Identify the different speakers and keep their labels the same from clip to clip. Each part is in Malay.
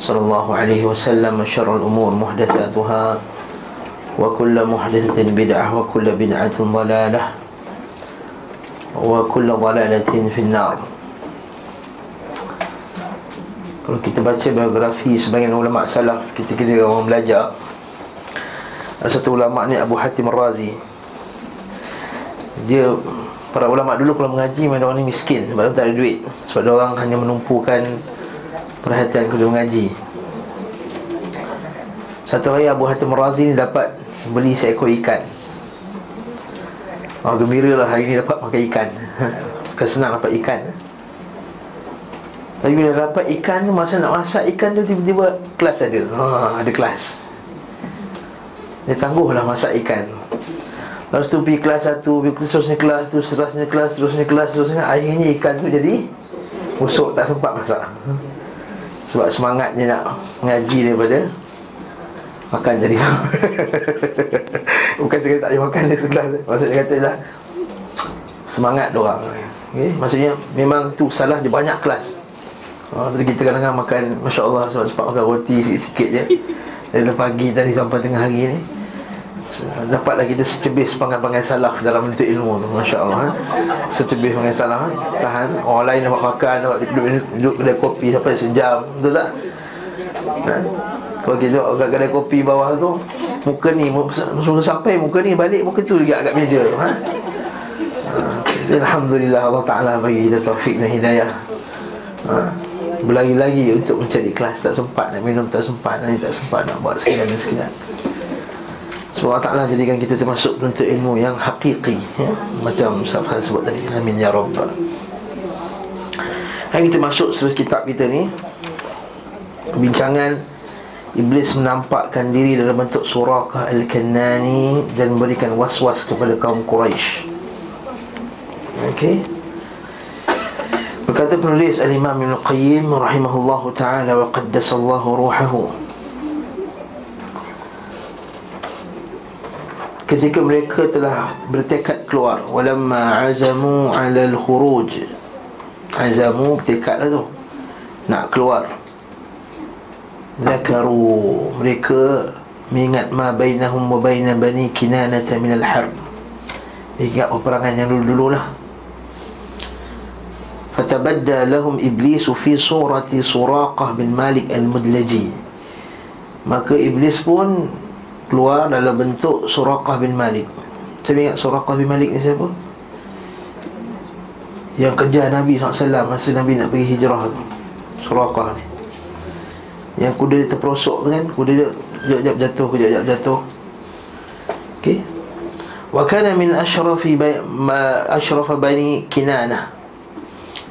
Speaker 1: صلى الله عليه وسلم وشر الأمور محدثاتها وكل محدثة بدعة وكل بدعة ضلالة وكل ضلالة في النار Kalau kita baca biografi sebagian ulama salaf Kita kira orang belajar Ada satu ulama ni Abu Hatim Razi Dia Para ulama dulu kalau mengaji Mereka orang ni miskin Sebab tak ada duit Sebab orang hanya menumpukan Perhatian kepada mengaji. Satu hari Abu Hatim Razi ni dapat Beli seekor ikan. Oh gembira lah hari ni dapat makan ikan. Bukan senang dapat ikan. Tapi bila dapat ikan tu Masa nak masak ikan tu Tiba-tiba kelas ada. Ha, Ada kelas. Dia tangguh lah masak ikan. Lepas tu pergi kelas satu Pergi seterusnya kelas tu Seterusnya kelas Seterusnya kelas Seterusnya. Akhirnya ikan tu jadi Busuk tak sempat masak Sebab semangatnya nak Mengaji daripada Makan jadi Bukan sekali tak boleh makan dia sekelas Maksudnya kata lah Semangat diorang okay? Maksudnya Memang tu salah dia banyak kelas. Oh, tadi kita kadang-kadang makan Masya Allah sebab sempat makan roti sikit-sikit je. Dari pagi tadi sampai tengah hari ni Dapatlah kita secebis pangan-pangan salaf dalam menuntut ilmu tu Masya Allah ha? Secebis pangan salaf ha? Tahan Orang lain dapat makan Dapat duduk, duduk kedai kopi sampai sejam Betul tak? Ha? Kalau kita duduk kat kedai kopi bawah tu Muka ni Muka sampai muka ni balik Muka tu lagi agak meja ha? ha? Alhamdulillah Allah Ta'ala bagi kita taufik dan hidayah ha? berlari-lari untuk mencari kelas tak sempat nak minum tak sempat nanti tak sempat nak buat sekian dan sekian Semoga Allah Ta'ala jadikan kita termasuk penuntut ilmu yang hakiki ya? Macam Ustaz sebut tadi Amin Ya Rabbal Hari kita masuk seluruh kitab kita ni Bincangan Iblis menampakkan diri dalam bentuk surakah Al-Kanani Dan memberikan was-was kepada kaum Quraisy. Okey Berkata penulis Al-Imam Ibn Qayyim Rahimahullahu ta'ala Wa qaddasallahu ruhahu Ketika mereka telah bertekad keluar Walamma azamu ala al-khuruj Azamu bertekad lah tu Nak keluar. Zakaru Mereka mengingat ma bainahum wa baina bani kinanata min al-harb Ingat peperangan yang dulu-dulu lah. Fatabadda lahum iblis fi surati suraqah bin Malik al-Mudlaji. Maka iblis pun keluar dalam bentuk suraqah bin Malik. Saya ingat suraqah bin Malik ni siapa? Yang kerja Nabi SAW masa Nabi nak pergi hijrah tu. Suraqah ni. Yang kuda dia terperosok tu kan Kuda dia jap-jap jatuh, kejap-jap jatuh. Okay Wa kana min ashrafi ashrafa bani kinanah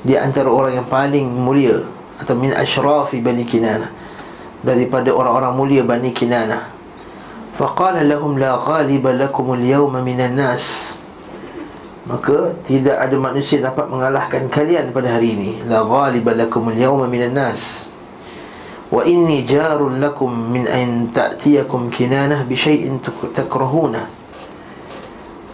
Speaker 1: dia antara orang yang paling mulia atau min ashrafi bani kinana. Daripada orang-orang mulia bani kinana faqala lahum la ghaliba lakum al-yawma minan nas. Maka tidak ada manusia dapat mengalahkan kalian pada hari ini. La ghaliba lakum al-yawma minan nas. Wa inni jarun lakum min an ta'tiyakum kinanah bi shay'in takrahuna.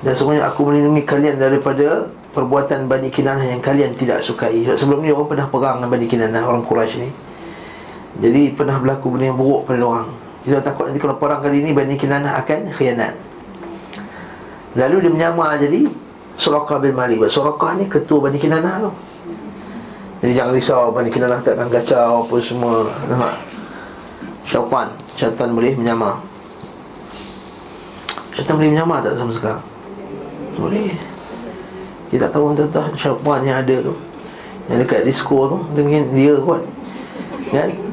Speaker 1: Dan semuanya aku melindungi kalian daripada perbuatan Bani Kinanah yang kalian tidak sukai. Sebelum ni orang pernah perang dengan Bani Kinanah, orang Quraisy ni. Jadi pernah berlaku benda yang buruk pada orang Dia takut nanti kalau perang kali ni Bani Kinanah akan khianat. Lalu dia menyamar jadi Surakah bin Malik. Surakah ni ketua Bani Kinanah tu. Jadi jangan risau Bani Kinanah tak akan kacau apa semua. Nampak? Syaitan Syaitan boleh menyamar. Syaitan boleh menyamar tak sama sekarang? Boleh. Dia tak tahu tentang syaitan yang ada tu. Yang dekat disco tu Mungkin dia kot. Kan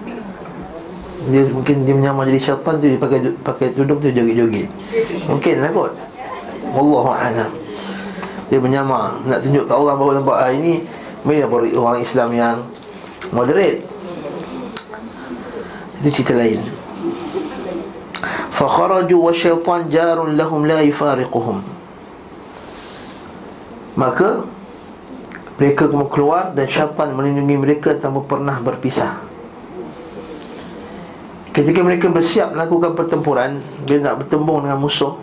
Speaker 1: dia mungkin dia menyamar jadi syaitan tu dia pakai pakai tudung tu joget-joget. Mungkin lah kot. Wallahu a'lam. Dia menyamar nak tunjuk kat orang bahawa nampak ah, ini mereka orang Islam yang moderate. Itu cerita lain Fakharaju wa syaitan jarun lahum la yufariquhum Maka Mereka keluar dan syaitan melindungi mereka tanpa pernah berpisah Ketika mereka bersiap melakukan pertempuran Bila nak bertembung dengan musuh.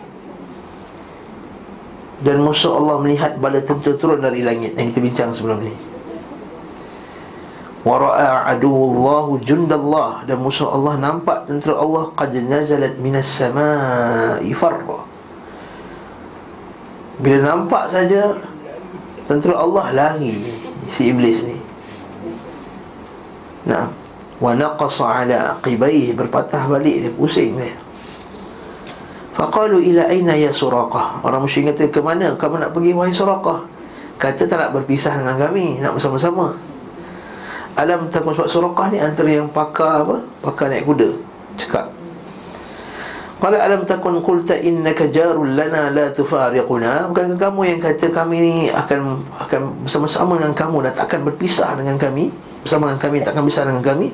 Speaker 1: Dan musuh Allah melihat bala tentu turun dari langit Yang kita bincang sebelum ni. Wara'a aduwallahu jundallah. Dan musuh Allah nampak tentera Allah Qad nazalat minas sama'i farra. Bila nampak saja Tentera Allah lari Si iblis ni. Nah wa naqasa ala aqibayhi berpatah balik dia pusing dia. Faqalu ila aina ya suraqah orang musyrik kata ke mana kamu nak pergi wahai suraqah kata tak nak berpisah dengan kami nak bersama-sama. Alam takun sebab suraqah ni antara yang pakar apa? Pakar naik kuda cakap. Qala alam takun qulta innaka jarul lana la tufariquna? Bukan kamu yang kata kami ni akan akan bersama-sama dengan kamu dan tak akan berpisah dengan kami bersama dengan kami takkan bisa dengan kami.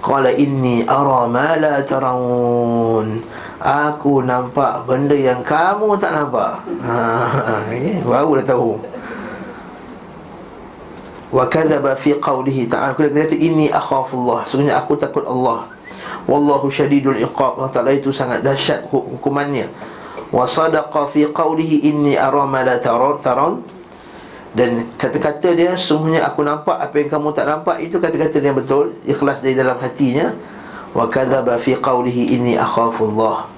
Speaker 1: Qala inni ara ma la tarawun aku nampak benda yang kamu tak nampak. Ha ini baru dah tahu. Wa kadzaba fi qawlihi ta'ala. Kata kata inni akhafullah. Sebenarnya aku takut Allah. Wallahu syadidul iqab. Allah Taala itu sangat dahsyat hukumannya wa sadaqa fi qawlihi inni ara ma la tarawun dan kata-kata dia Sungguhnya aku nampak apa yang kamu tak nampak. Itu kata-kata dia betul Ikhlas dari dalam hatinya. Wa kadhaba fi qawlihi inni akhafullah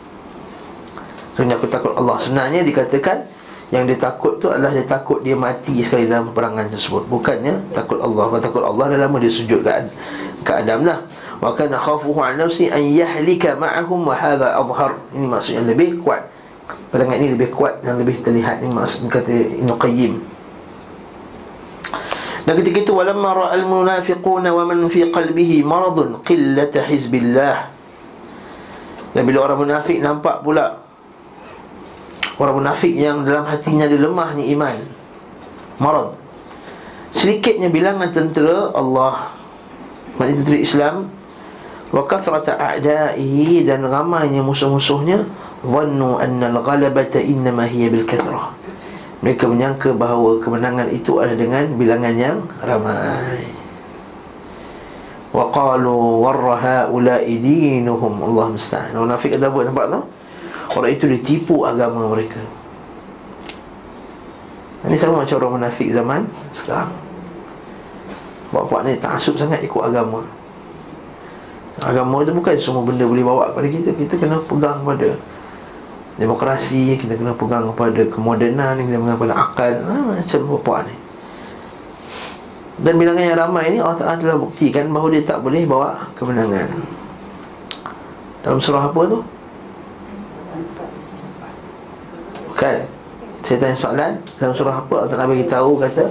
Speaker 1: Sungguhnya aku takut Allah. Sebenarnya dikatakan Yang dia takut tu adalah dia takut dia mati sekali dalam peperangan tersebut. Bukannya takut Allah. Kalau takut Allah dah lama dia sujud ke, ke Adam lah. Wa kana khafuhu an nafsi an yahlika ma'ahum wa hadha adhar Ini maksudnya lebih kuat. Perangan ini lebih kuat dan lebih terlihat. Ini maksudnya kata Ibn Qayyim dan ketika itu walamma ra'al munafiquna wa man fi qalbihi maradun qillata hizbillah. Dan bila orang munafik nampak pula orang munafik yang dalam hatinya ada lemahnya iman. Marad. Sedikitnya bilangan tentera Allah Maknanya tentera Islam Wa kathrata a'da'ihi Dan ramainya musuh-musuhnya Zannu anna al-ghalabata innama hiya bil kathrah mereka menyangka bahawa kemenangan itu adalah dengan bilangan yang ramai. Wa qalu warra ulai dinuhum Allah musta'an. Munafik kata apa? Nampak tu? Orang itu ditipu agama mereka. Ini sama macam orang munafik zaman sekarang. Bapak ni taksub sangat ikut agama. Agama itu bukan semua benda boleh bawa kepada kita. Kita kena pegang pada demokrasi kita kena pegang kepada kemodenan kita pegang kepada akal. Ha, macam apa ni. Dan bilangan yang ramai ni Allah Ta'ala telah buktikan bahawa dia tak boleh bawa kemenangan. Dalam surah apa tu? bukan. Saya tanya soalan. Dalam surah apa? Allah Ta'ala bagi tahu kata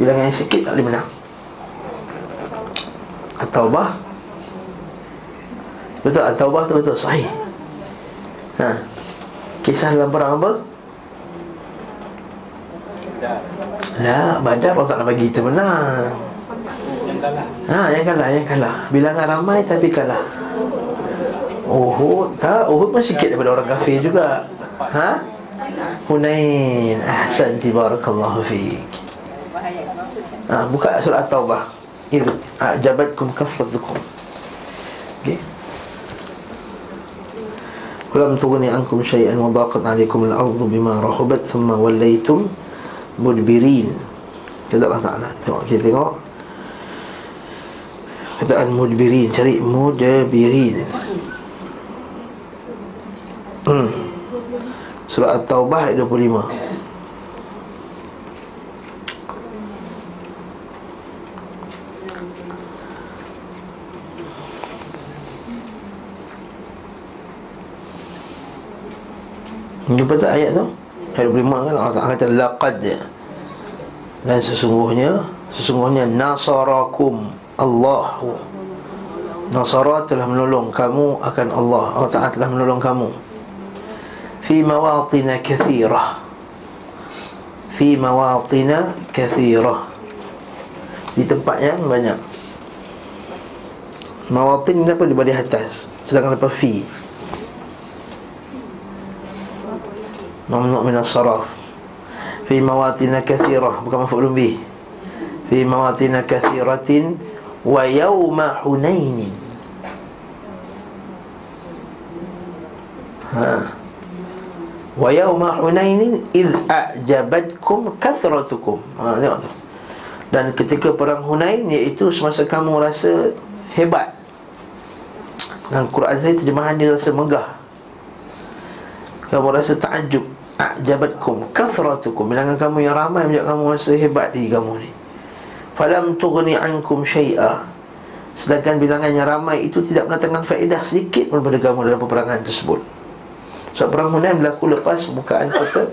Speaker 1: bilangan yang sikit tak boleh menang. At-Taubah. Betul, At-Taubah tu betul, sahih. Ha, Kisah dalam perang apa? Lah, badar Allah tak nak bagi kita menang. Yang kalah. Ha, yang kalah, yang kalah. Bilangan ramai tapi kalah. Uhud, tak, Uhud pun sikit daripada orang kafir juga. Ha? Hunain. Ahsan tibarakallahu fiqh Ha, buka surat At-Taubah Jabatkum kafatukum Okay ولم تغني عنكم شيئا وضاقت عليكم الأرض بما رحبت ثم وليتم مدبرين. كذا الله تعالى تengok kita tengok kataan mudbirin cari mudabirin surah at-taubah 25 Jumpa tak ayat tu? Ayat 25 kan? Allah kata laqad. Dan sesungguhnya sesungguhnya nasarakum Allah Nasara telah menolong kamu akan Allah. Allah Ta'ala telah menolong kamu. Fi mawatina kathirah. Fi mawatina kathirah. Di tempat yang banyak. Mawatin ni apa? Di atas. Sedangkan apa fi Mamnu' min as-saraf Fi mawatina kathirah Bukan maf'ulun bih Fi mawatina kathiratin Wa yawma hunainin. Ha. Wa yawma hunainin Idh a'jabatkum kathratukum. Ha tengok tu. Dan ketika perang Hunain iaitu semasa kamu rasa hebat. Dan Quran saya terjemahan dia rasa megah. Kamu rasa takjub A'jabatkum Kathratukum Bilangan kamu yang ramai Menjak kamu rasa hebat diri kamu ni. Falam tughni ankum syai'a. Sedangkan bilangan yang ramai itu Tidak mendatangkan faedah sedikit pun pada kamu Dalam peperangan tersebut. Sebab so, perang Hunain berlaku lepas bukaan kota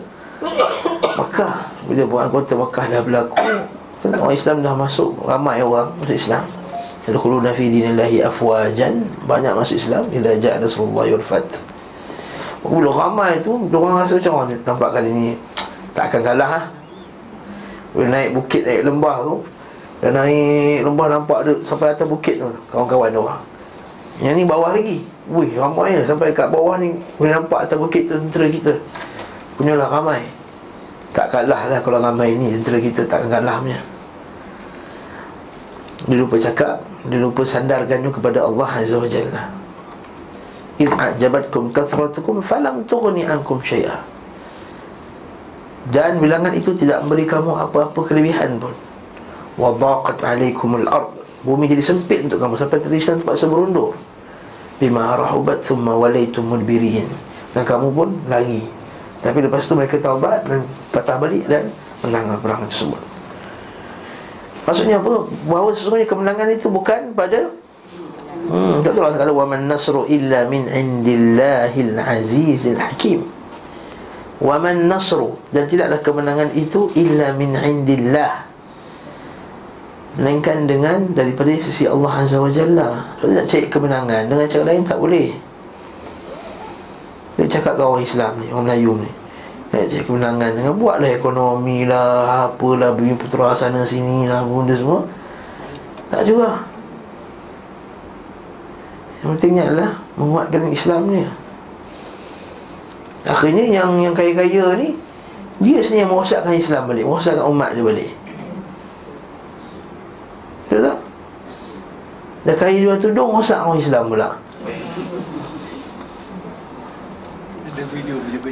Speaker 1: Mekah Bila bukaan kota Mekah dah berlaku Orang Islam dah masuk Ramai orang masuk Islam. Yadkhuluna fi dinillahi afwajan. Banyak masuk Islam Ila ja'a Rasulullah wal fat Bila ramai tu Diorang rasa macam mana Nampak kali ni Tak akan kalah ha? Bila naik bukit Naik lembah tu Dan naik lembah nampak ada Sampai atas bukit tu Kawan-kawan diorang. Yang ni bawah lagi. Wih ramai lah Sampai kat bawah ni Boleh nampak atas bukit tu Tentera kita. Punyalah ramai. Tak kalah lah Kalau ramai ni Tentera kita tak akan kalah punya. Dia lupa cakap Dia lupa sandarkannya kepada Allah Azza wa Jalla Idh a'jabatkum kathratukum Falam tughni ankum syai'ah Dan bilangan itu tidak memberi kamu apa-apa kelebihan pun. Wadaqat alaikumul ard Bumi jadi sempit untuk kamu Sampai terisa tempat seberundur Bima rahubat thumma walaitum mudbirin Dan kamu pun lagi. Tapi lepas tu mereka taubat Dan patah balik dan menang perang tersebut. Maksudnya apa? Bahawa sesungguhnya kemenangan itu bukan pada Hmm, Dr. Allah kata waman nasru illa min indillahil azizil hakim. Waman nasru dan tidaklah kemenangan itu illa min indillah. Melainkan dengan daripada sisi Allah Azza wa Jalla. Kalau nak cari kemenangan dengan cara lain tak boleh. Dia cakap ke orang Islam ni, orang Melayu ni. Nak cari kemenangan dengan buatlah ekonomi lah Apalah bumi putera sana sini lah Benda semua Tak juga Yang pentingnya adalah Menguatkan Islam ni. Akhirnya yang yang kaya-kaya ni Dia sebenarnya merosakkan Islam balik Merosakkan umat dia balik. Betul tak? Dah kaya jual tudung Rosak orang Islam pula.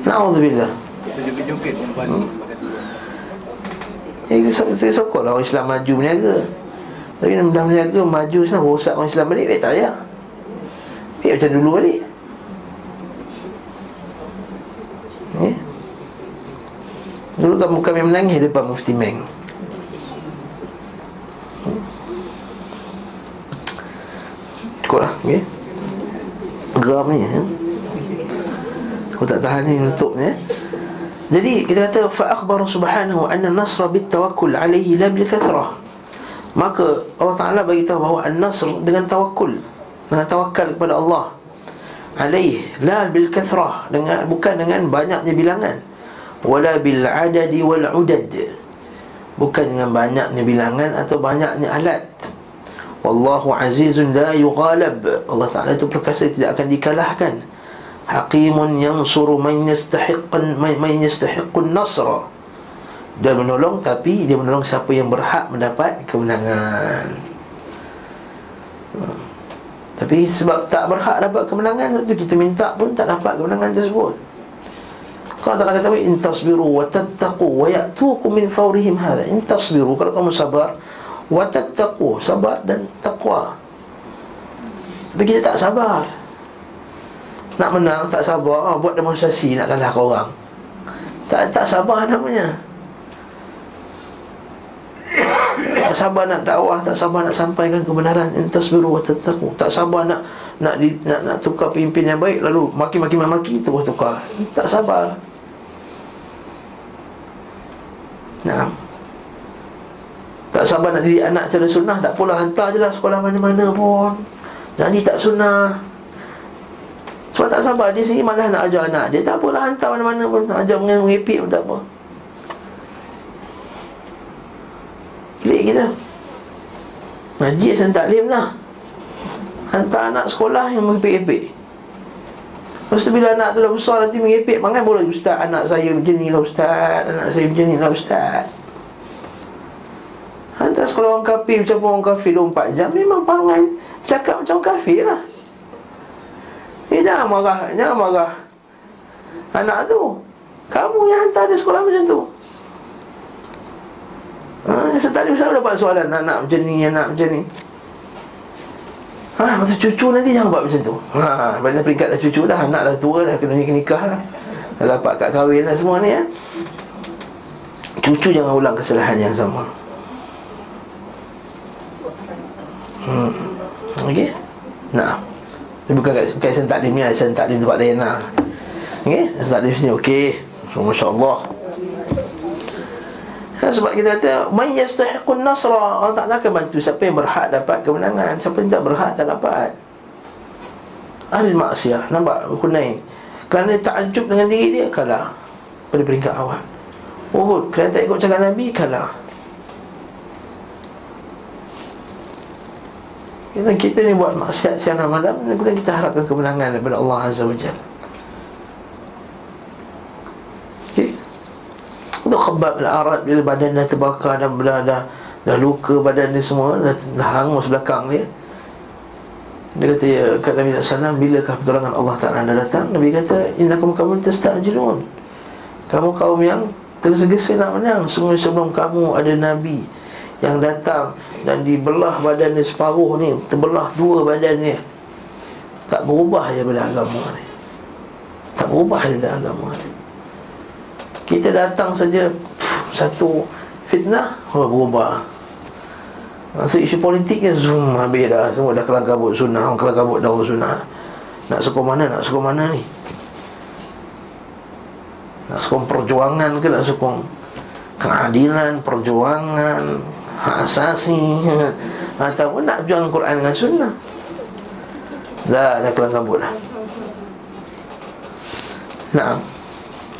Speaker 1: Na'udzubillah. Joget-joget perempuan hmm. Ya, kita, kita sokong lah orang Islam maju berniaga. Tapi dah berniaga maju Rosak orang Islam balik, tak payah Ya macam dulu balik Ya Dulu kamu kami menangis depan Mufti Meng Cukup lah okay? Geram ni ya? Aku tak tahan ni menutup ni ya? Jadi kita kata fa subhanahu anna nasra bit tawakkul alaihi la bil kathrah. Maka Allah Taala bagi tahu bahawa an-nasr dengan tawakkul, dengan tawakal kepada Allah. Alaih la bil kathrah dengan bukan dengan banyaknya bilangan. Wala bil adadi wal udad. Bukan dengan banyaknya bilangan atau banyaknya alat. Wallahu azizun la yughalab. Allah Taala itu perkasa tidak akan dikalahkan. Hakimun yansuru man yastahiqqan man yastahiqqun nasra. Dia menolong tapi dia menolong siapa yang berhak mendapat kemenangan. Hmm. Tapi sebab tak berhak dapat kemenangan itu kita minta pun tak dapat kemenangan tersebut. Kalau tak kata in tasbiru wa tattaqu wa ya'tukum min fawrihim hadha. In tasbiru kalau kamu sabar wa tattaqu sabar dan takwa. Tapi kita tak sabar. Nak menang tak sabar ah, Buat demonstrasi nak kalah orang Tak tak sabar namanya Tak sabar nak dakwah Tak sabar nak sampaikan kebenaran. Entas biru wa tetaku Tak sabar nak nak, di, nak nak tukar pimpin yang baik Lalu maki-maki maki terus tukar. Tak sabar. Nah tak sabar nak didik anak cara sunnah Tak pula hantar je lah sekolah mana-mana pun. Jadi tak sunnah. Sebab tak sabar dia sendiri malah nak ajar anak. Dia Tak apalah hantar mana-mana pun Nak ajar mengepik pun tak apa Pelik kita. Majlis dan taklim lah Hantar anak sekolah yang mengepek-epek. Lepas tu bila anak tu dah besar nanti mengepek Mangan boleh Ustaz. Anak saya macam ni lah Ustaz. Anak saya macam ni lah Ustaz. Hantar sekolah orang kafir macam orang kafir 24 jam Memang pangan Cakap macam kafir lah. Eh jangan marah Jangan marah. Anak tu Kamu yang hantar dia sekolah macam tu Ha, saya tadi saya dapat soalan anak macam ni, anak macam ni. Ha, masa cucu nanti jangan buat macam tu. Ha, pada peringkat dah cucu dah, anak dah tua dah kena nikah lah. Dah dapat kat kahwin lah semua ni ya. Cucu jangan ulang kesalahan yang sama. Hmm. Okey. Nah. Ini bukan kat kat sen taklim ni, sen taklim tempat lain lah. Okey, sen taklim sini okey. So, masya-Allah. Ha, sebab kita kata Man yastahiqun nasra. Allah tak akan bantu Siapa yang berhak dapat kemenangan? Siapa yang tak berhak tak dapat. Ahli maksiat. Nampak Hunain? Kerana takjub dengan diri dia Kalah. Pada peringkat awal. Uhud Kerana tak ikut cakap Nabi Kalah. Kita, kita ni buat maksiat siang malam Kemudian kita harapkan kemenangan daripada Allah Azza wa Jalla Untuk khabab al-arad bila badan dah terbakar dan dah, dah, dah luka badan dia semua dah, dah hangus belakang dia. Dia kata ya kata Nabi SAW bilakah pertolongan Allah Ta'ala dah datang? Nabi kata innakum kamu tasta'jilun. Kamu kaum yang tergesa-gesa nak menang. Semua sebelum kamu ada Nabi yang datang dan dibelah badan dia separuh ni terbelah dua badan dia. Tak berubah dia pada agama ni. Tak berubah dia pada agama ni kita datang saja Satu fitnah. Oh berubah? Masa isu politiknya Zoom habis dah. Semua dah kelang kabut sunnah. Kelang kabut daun sunnah. Nak sokong mana? Nak sokong mana ni? Nak sokong perjuangan ke? Nak sokong Keadilan Perjuangan Hak asasi Ataupun nak perjuangan Quran dengan sunnah. Dah dah kelang kabut dah. Nah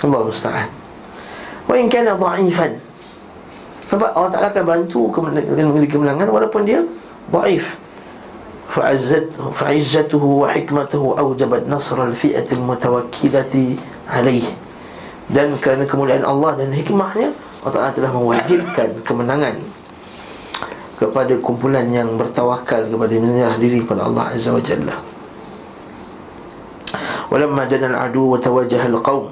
Speaker 1: Allah musta'an Wa in kana dha'ifan. Sebab Allah Ta'ala akan bantu negeri kemenangan walaupun dia dhaif. Fa'azzat fa'izzatuhu wa hikmatuhu awjabat nasr al-fi'at al-mutawakkilati alaih. Dan kerana kemuliaan Allah dan hikmahnya Allah Ta'ala telah mewajibkan kemenangan kepada kumpulan yang bertawakal kepada menyerah diri kepada Allah Azza wa Jalla. Walamma jana al-adu wa tawajjaha al-qawm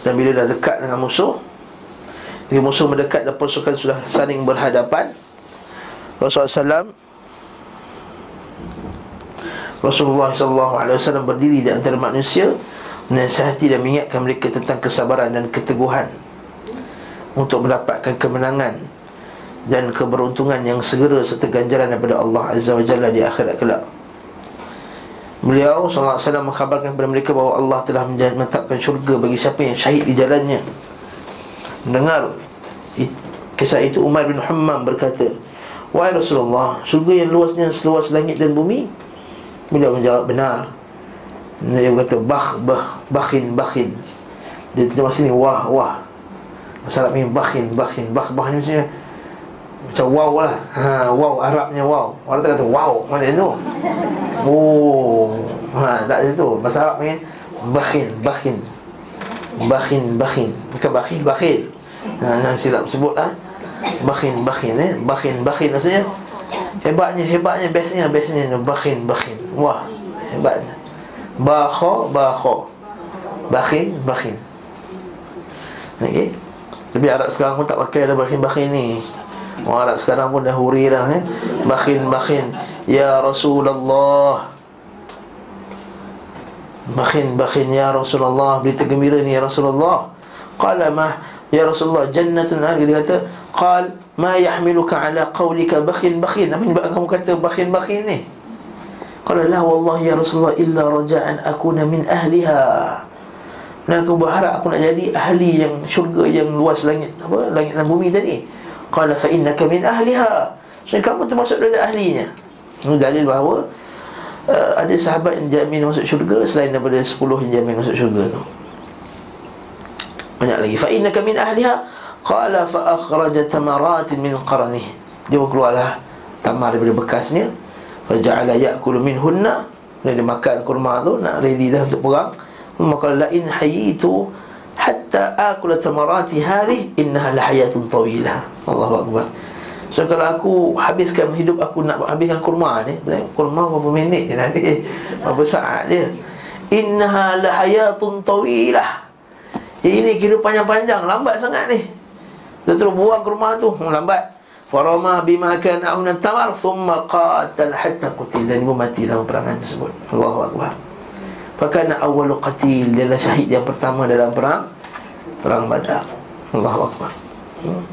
Speaker 1: dan bila dah dekat dengan musuh Bila musuh mendekat dan pasukan sudah saling berhadapan Rasulullah SAW Rasulullah SAW berdiri di antara manusia Menasihati dan mengingatkan mereka tentang kesabaran dan keteguhan Untuk mendapatkan kemenangan Dan keberuntungan yang segera serta ganjaran daripada Allah Azza wa Jalla di akhirat kelak Beliau SAW mengkhabarkan kepada mereka bahawa Allah telah menetapkan syurga bagi siapa yang syahid di jalannya. Mendengar kisah itu Umar bin Hammam berkata Wahai Rasulullah, syurga yang luasnya seluas langit dan bumi? Beliau menjawab benar. Dia berkata, bah, bah, bakhin, bakhin. Dia terjemah sini, wah, wah. Masalah ini, bakhin, bakhin, bah, bah ni maksudnya macam wow lah. Ha, Wow, Arabnya wow. Orang kata wow, mana itu Oh ha, Tak ada tu. Bahasa Arab ni Bakhin, bakhin. Bakhin, bakhin. Bukan bakhin, bakhin ha, Yang silap sebut lah. Bakhin, bakhin eh? Bakhin, bakhin maksudnya Hebatnya, hebatnya, bestnya, bestnya Bakhin, bakhin. Wah, hebatnya. Bakho, bakho. Bakhin, bakhin. Okey. Tapi Arab sekarang pun tak pakai ada bakhin-bakhin ni Orang Arab sekarang pun dah huri dah eh? Bakhin, bakhin Ya Rasulullah. Bakhin, bakhin Ya Rasulullah Berita gembira ni Ya Rasulullah. Qala mah Ya Rasulullah Jannatun Dia kata Qal Ma yahmiluka ala qawlika bakhin, bakhin. Apa sebab kamu kata bakhin, bakhin ni? Qala la wallah ya Rasulullah Illa raja'an akuna min ahliha. Dan aku berharap aku nak jadi ahli yang syurga yang luas langit apa langit dan bumi tadi Qala fa innaka min ahliha. So kamu termasuk dari ahlinya. Ini dalil bahawa uh, ada sahabat yang jamin masuk syurga selain daripada 10 yang jamin masuk syurga tu. Banyak lagi. Fa innaka min ahliha. Qala fa akhraja tamarat min qarnih. Dia keluarlah tamar daripada bekasnya. Faja'ala ya'kulu minhunna Dia dia makan kurma tu Nak ready dah untuk perang Maka la'in hayitu Hatta akula tamarati hari Innaha lahayatun tawilah Allahu Akbar. So kalau aku habiskan hidup aku nak habiskan kurma ni Kurma berapa minit je nanti? Berapa saat je? Innaha lahayatun tawilah Ini kehidupan yang panjang Lambat sangat ni. Dia terus buang kurma tu Lambat. Farama bima kan aunan tamar Thumma qatal hatta qutil Dan ibu mati dalam perangan tersebut. Allahu Akbar Fakana awalu qatil. Dia adalah syahid yang pertama dalam perang Perang badar. Allahu Akbar. Hmm.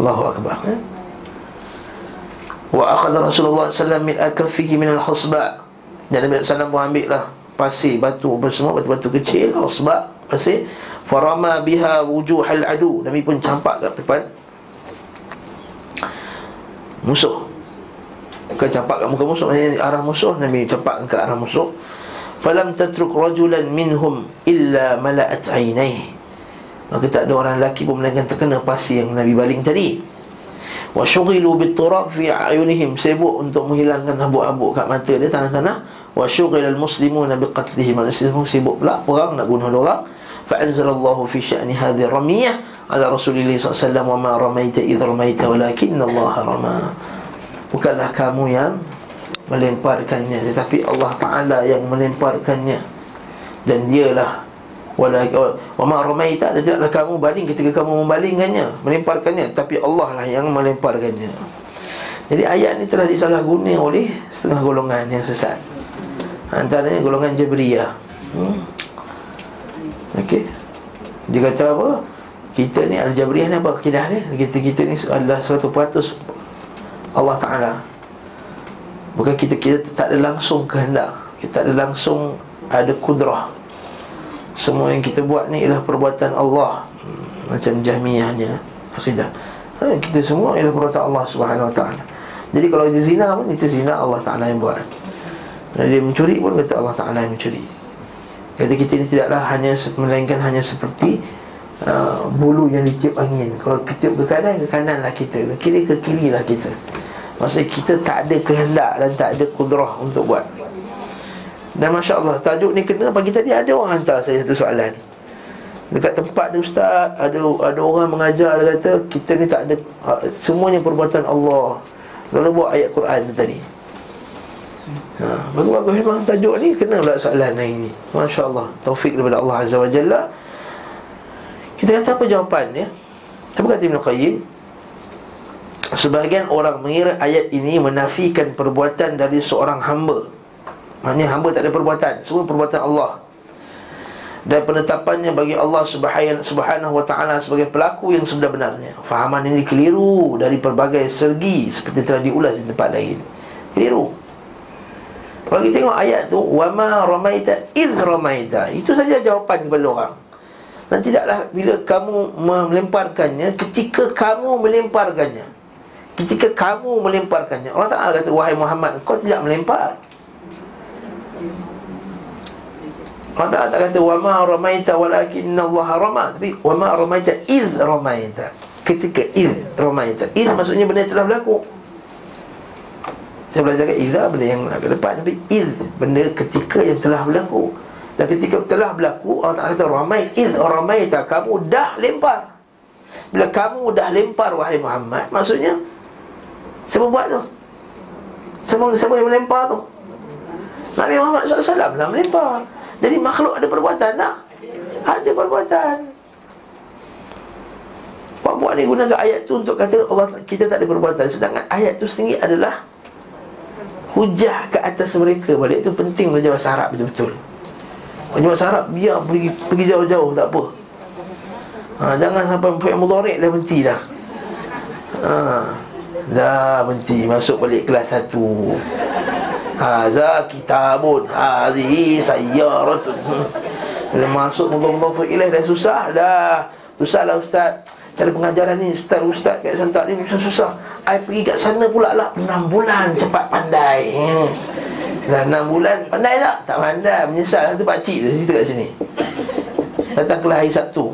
Speaker 1: Allahu Akbar eh? Wa akhadha Rasulullah SAW min akafihi min al-husba. Dan Nabi SAW pun ambil lah Pasir, batu, apa semua Batu-batu kecil, husba, pasir. Farama biha wujuh al-adu Nabi pun campak kat depan. Musuh. Bukan campak kat muka musuh Maksudnya arah musuh. Nabi campak ke arah musuh Falam tatruk rajulan minhum Illa mala'at aynaih Maka tak ada orang lelaki pun Melainkan terkena pasir yang Nabi baling tadi. Wa syughilu biturab fi ayunihim. Sibuk untuk menghilangkan habuk-habuk kat mata dia Tanah-tanah Wa syughil al-muslimun biqatlihim Al-muslimun sibuk pula Perang nak bunuh orang. Fa'anzalallahu fi sya'ni hadhi ramiyah ala Rasulullah SAW wa ma ramaita idh ramaita walakin Allah rama. Bukanlah kamu yang melemparkannya. Tetapi Allah Taala yang melemparkannya. Dan dialah wala wa ma ramaita dan tidaklah kamu baling ketika kamu membalingkannya melemparkannya. Tapi Allah lah yang melemparkannya. Jadi ayat ini telah disalahguna oleh setengah golongan yang sesat. Antaranya golongan Jabriyah. Hmm. okey. Dia kata apa? Kita ni Al-Jabriyah ni apa akidah ni kita, kita ni adalah 100% Allah Ta'ala Bukan kita, kita tak ada langsung kehendak. Kita tak ada langsung ada kudrah. Semua yang kita buat ni ialah perbuatan Allah. Hmm, Macam Jahmiyahnya Akidah ha, Kita semua ialah perbuatan Allah Subhanahu Wa Ta'ala. Jadi kalau dia zina pun itu zina Allah Ta'ala yang buat. Dan dia mencuri pun kata Allah Ta'ala yang mencuri. Kata kita ni tidaklah hanya Melainkan hanya seperti uh, bulu yang ditiup angin. Kalau ketiup ke kanan, ke kanan lah kita. Ke kiri, ke kiri lah kita Maksudnya kita tak ada kehendak dan tak ada kudrah untuk buat. Dan Masya Allah, tajuk ni kena pagi tadi ada orang hantar saya satu soalan. Dekat tempat ni ustaz, ada ada orang mengajar dia kata Kita ni tak ada, uh, semuanya perbuatan Allah. Lalu buat ayat Quran tadi. Ha, bagus-bagus memang tajuk ni kena pula soalan hari ni. Masya Allah Taufik daripada Allah Azza wa Jalla. Kita kata apa jawapannya? Apa kata Ibn Qayyim? Sebahagian orang mengira ayat ini menafikan perbuatan dari seorang hamba. Maksudnya hamba tak ada perbuatan Semua perbuatan Allah. Dan penetapannya bagi Allah subhanahu wa ta'ala Sebagai pelaku yang sebenar-benarnya Fahaman ini keliru dari pelbagai sergi Seperti telah diulas di tempat lain. Keliru. Kalau kita tengok ayat tu Wama ramaita idh ramaita. Itu saja jawapan kepada orang. Dan tidaklah bila kamu melemparkannya Ketika kamu melemparkannya Ketika kamu melemparkannya Allah Ta'ala kata Wahai Muhammad Kau tidak melempar. Allah Ta'ala tak kata Wama ramaita walakinna Allah rama. Tapi Wama ramaita iz ramaita. Ketika iz ramaita Iz maksudnya benda telah berlaku. Saya belajar kat Iza benda yang ke depan. Tapi iz Benda ketika yang telah berlaku. Dan ketika telah berlaku Allah Ta'ala kata Ramai iz ramai tak Kamu dah lempar. Bila kamu dah lempar Wahai Muhammad Maksudnya Siapa buat tu? Siapa, siapa yang melempar tu? Nabi Muhammad SAW lah melempar Jadi makhluk ada perbuatan tak? Ada perbuatan Pak buat ni gunakan ayat tu untuk kata Allah kita tak ada perbuatan Sedangkan ayat tu sendiri adalah Hujah ke atas mereka Balik itu penting belajar bahasa Arab betul-betul Orang bahasa Arab biar pergi pergi jauh-jauh tak apa. Ha, jangan sampai fi'il mudhari' dah berhenti dah. Ha, dah berhenti masuk balik kelas 1. Haza kitabun hazihi sayyaratun. Bila masuk mudhari' fi'il dah susah dah. Susahlah ustaz. Cara pengajaran ni ustaz-ustaz kat santak ni susah-susah. Ai pergi kat sana pula lah 6 bulan cepat pandai. Dah 6 bulan Pandai tak? Tak pandai Menyesal Itu pakcik tu Cerita kat sini Datang kelas hari Sabtu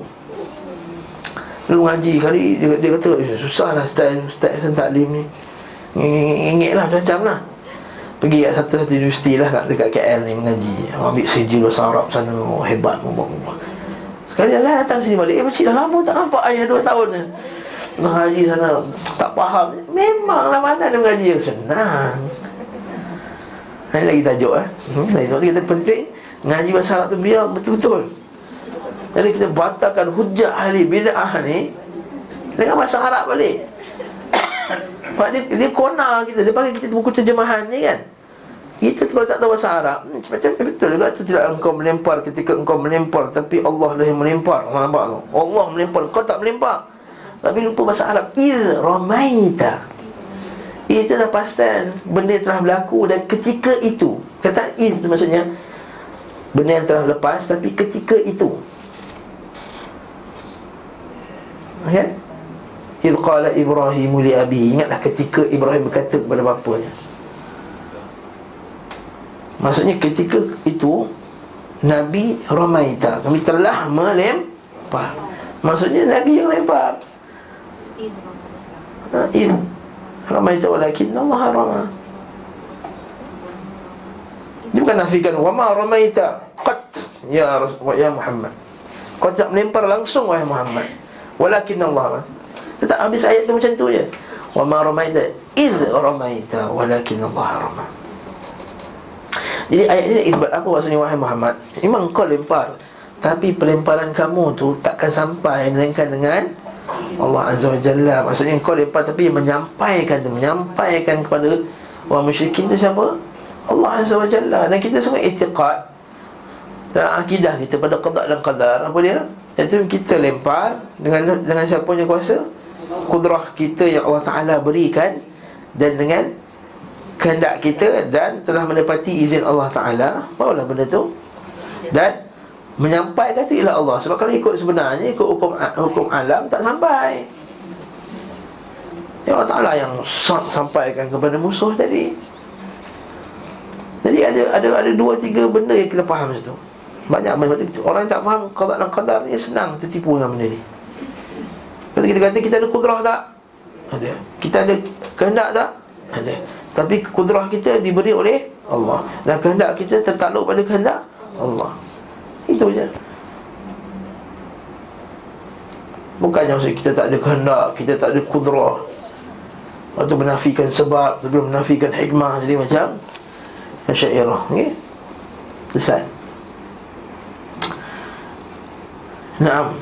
Speaker 1: Lalu ngaji kali Dia, dia kata eh, Susah lah Ustaz Ustaz Hasan Taklim ni. Ngingit lah macam lah. Pergi kat satu-satu universiti lah kat, dekat KL ni mengaji. Ambil sijil bahasa Arab sana oh, Hebat Sekali lah datang sini balik Eh makcik dah lama tak nampak ayah dua tahun ni. Mengaji sana Tak faham. Memanglah mana ada mengaji? Yang senang. Ini lagi tajuk eh. Hmm, Lagi kita penting Ngaji bahasa Arab tu biar betul-betul Jadi kita batalkan hujah ahli bid'ah ni Dengan bahasa Arab balik. Sebab dia, dia kona kita Dia panggil kita buku terjemahan ni kan. Kita kalau tak tahu bahasa Arab hmm, Macam betul juga tu Tidak engkau melempar ketika engkau melempar Tapi Allah lah yang melempar. Nampak tu Allah melempar Kau tak melempar. Tapi lupa bahasa Arab. Il ramaita. Itu dah pastan Benda telah berlaku Dan ketika itu. Kata il maksudnya Benda yang telah lepas Tapi ketika itu Okay Idh qala Ibrahim li abi. Ingatlah ketika Ibrahim berkata kepada bapanya. Maksudnya ketika itu Nabi Ramaita. Kami telah melempar. Maksudnya Nabi yang lempar. Idh Ramaita. Walakin Allah Rama. Dia bukan nafikan Wama Ramaita. Qat. Ya, ya Muhammad. Kau tak melempar langsung Wahai Muhammad Walakin Allah tak habis ayat tu macam tu je. Wa ma ramaita id ramaita walakin Allah rama Jadi ayat ini isbat apa maksudnya wahai Muhammad? Memang kau lempar. Tapi pelemparan kamu tu takkan sampai Melainkan dengan Allah Azza wa Jalla. Maksudnya kau lempar tapi menyampaikan tu Menyampaikan kepada orang musyrikin tu siapa? Allah Azza wa Jalla. Dan kita semua itiqad Dalam akidah kita pada qadar dan qadar Apa dia? Iaitu kita lempar Dengan dengan siapa punya kuasa? kudrah kita yang Allah Ta'ala berikan Dan dengan kehendak kita Dan telah menepati izin Allah Ta'ala Barulah benda tu. Dan menyampaikan itu ialah Allah. Sebab kalau ikut sebenarnya Ikut hukum, hukum alam tak sampai. Ya Allah Ta'ala yang sampaikan kepada musuh tadi. Jadi ada ada ada dua tiga benda yang kita faham situ Banyak benda Orang yang tak faham Qadar dan qadar ni senang tertipu dengan benda ni Kata kita kata kita ada kudrah tak? Ada. Kita ada kehendak tak? Ada. Tapi kudrah kita diberi oleh Allah. Dan kehendak kita tertakluk pada kehendak Allah. Itu je. Bukannya maksud kita tak ada kehendak, kita tak ada kudrah. Atau menafikan sebab, tapi menafikan hikmah jadi macam syairah. Okey? Selesai. Naam.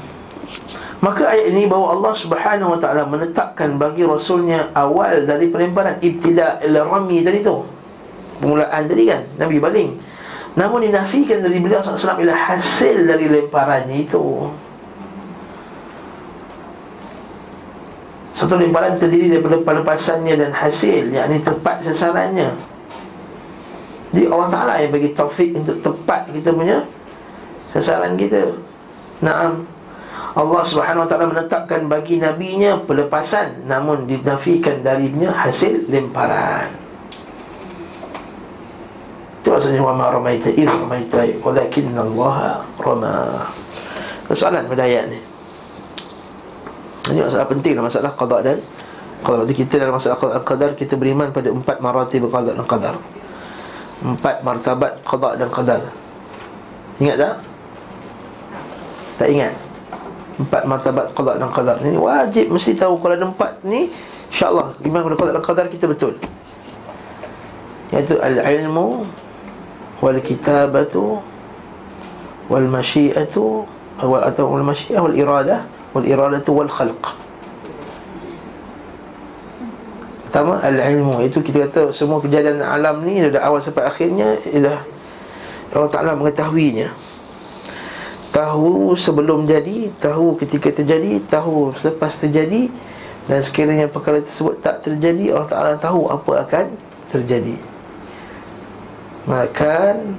Speaker 1: Maka ayat ini bahawa Allah Subhanahu Wa Taala menetapkan bagi Rasulnya awal dari pelemparan ibtila al-rami tadi tu. Permulaan tadi kan Nabi baling. Namun dinafikan dari beliau SAW ialah hasil dari lemparannya itu. Satu lemparan terdiri daripada pelepasannya dan hasil yakni tepat sasarannya. Jadi Allah Ta'ala yang bagi taufik untuk tepat kita punya sasaran kita. Naam. Allah Subhanahu Wa Taala menetapkan bagi nabinya pelepasan namun dinafikan darinya hasil lemparan. Itu maksudnya wa ma ramaita id ramaita walakin Allah rama. Soalan pada ayat ni. Ini masalah penting lah masalah qada dan qadar. Kita dalam masalah qada qadar kita beriman pada empat maratib qada dan qadar. Empat martabat qada dan qadar. Ingat tak? Tak ingat? empat martabat qada dan qadar. Ni wajib mesti tahu kalau ada empat ni insyaallah. Iman kepada qada dan qadar kita betul. Iaitu al-ilmu wal kitabatu wal masyiatu wal atau wal masyiah wal iradah wal iradatu wal khalq Pertama al-ilmu. Itu kita kata semua kejadian alam ni dari awal sampai akhirnya ialah Allah Taala mengetahuinya tahu sebelum jadi, tahu ketika terjadi, tahu selepas terjadi dan sekiranya perkara tersebut tak terjadi, Allah Taala tahu apa akan terjadi. Makan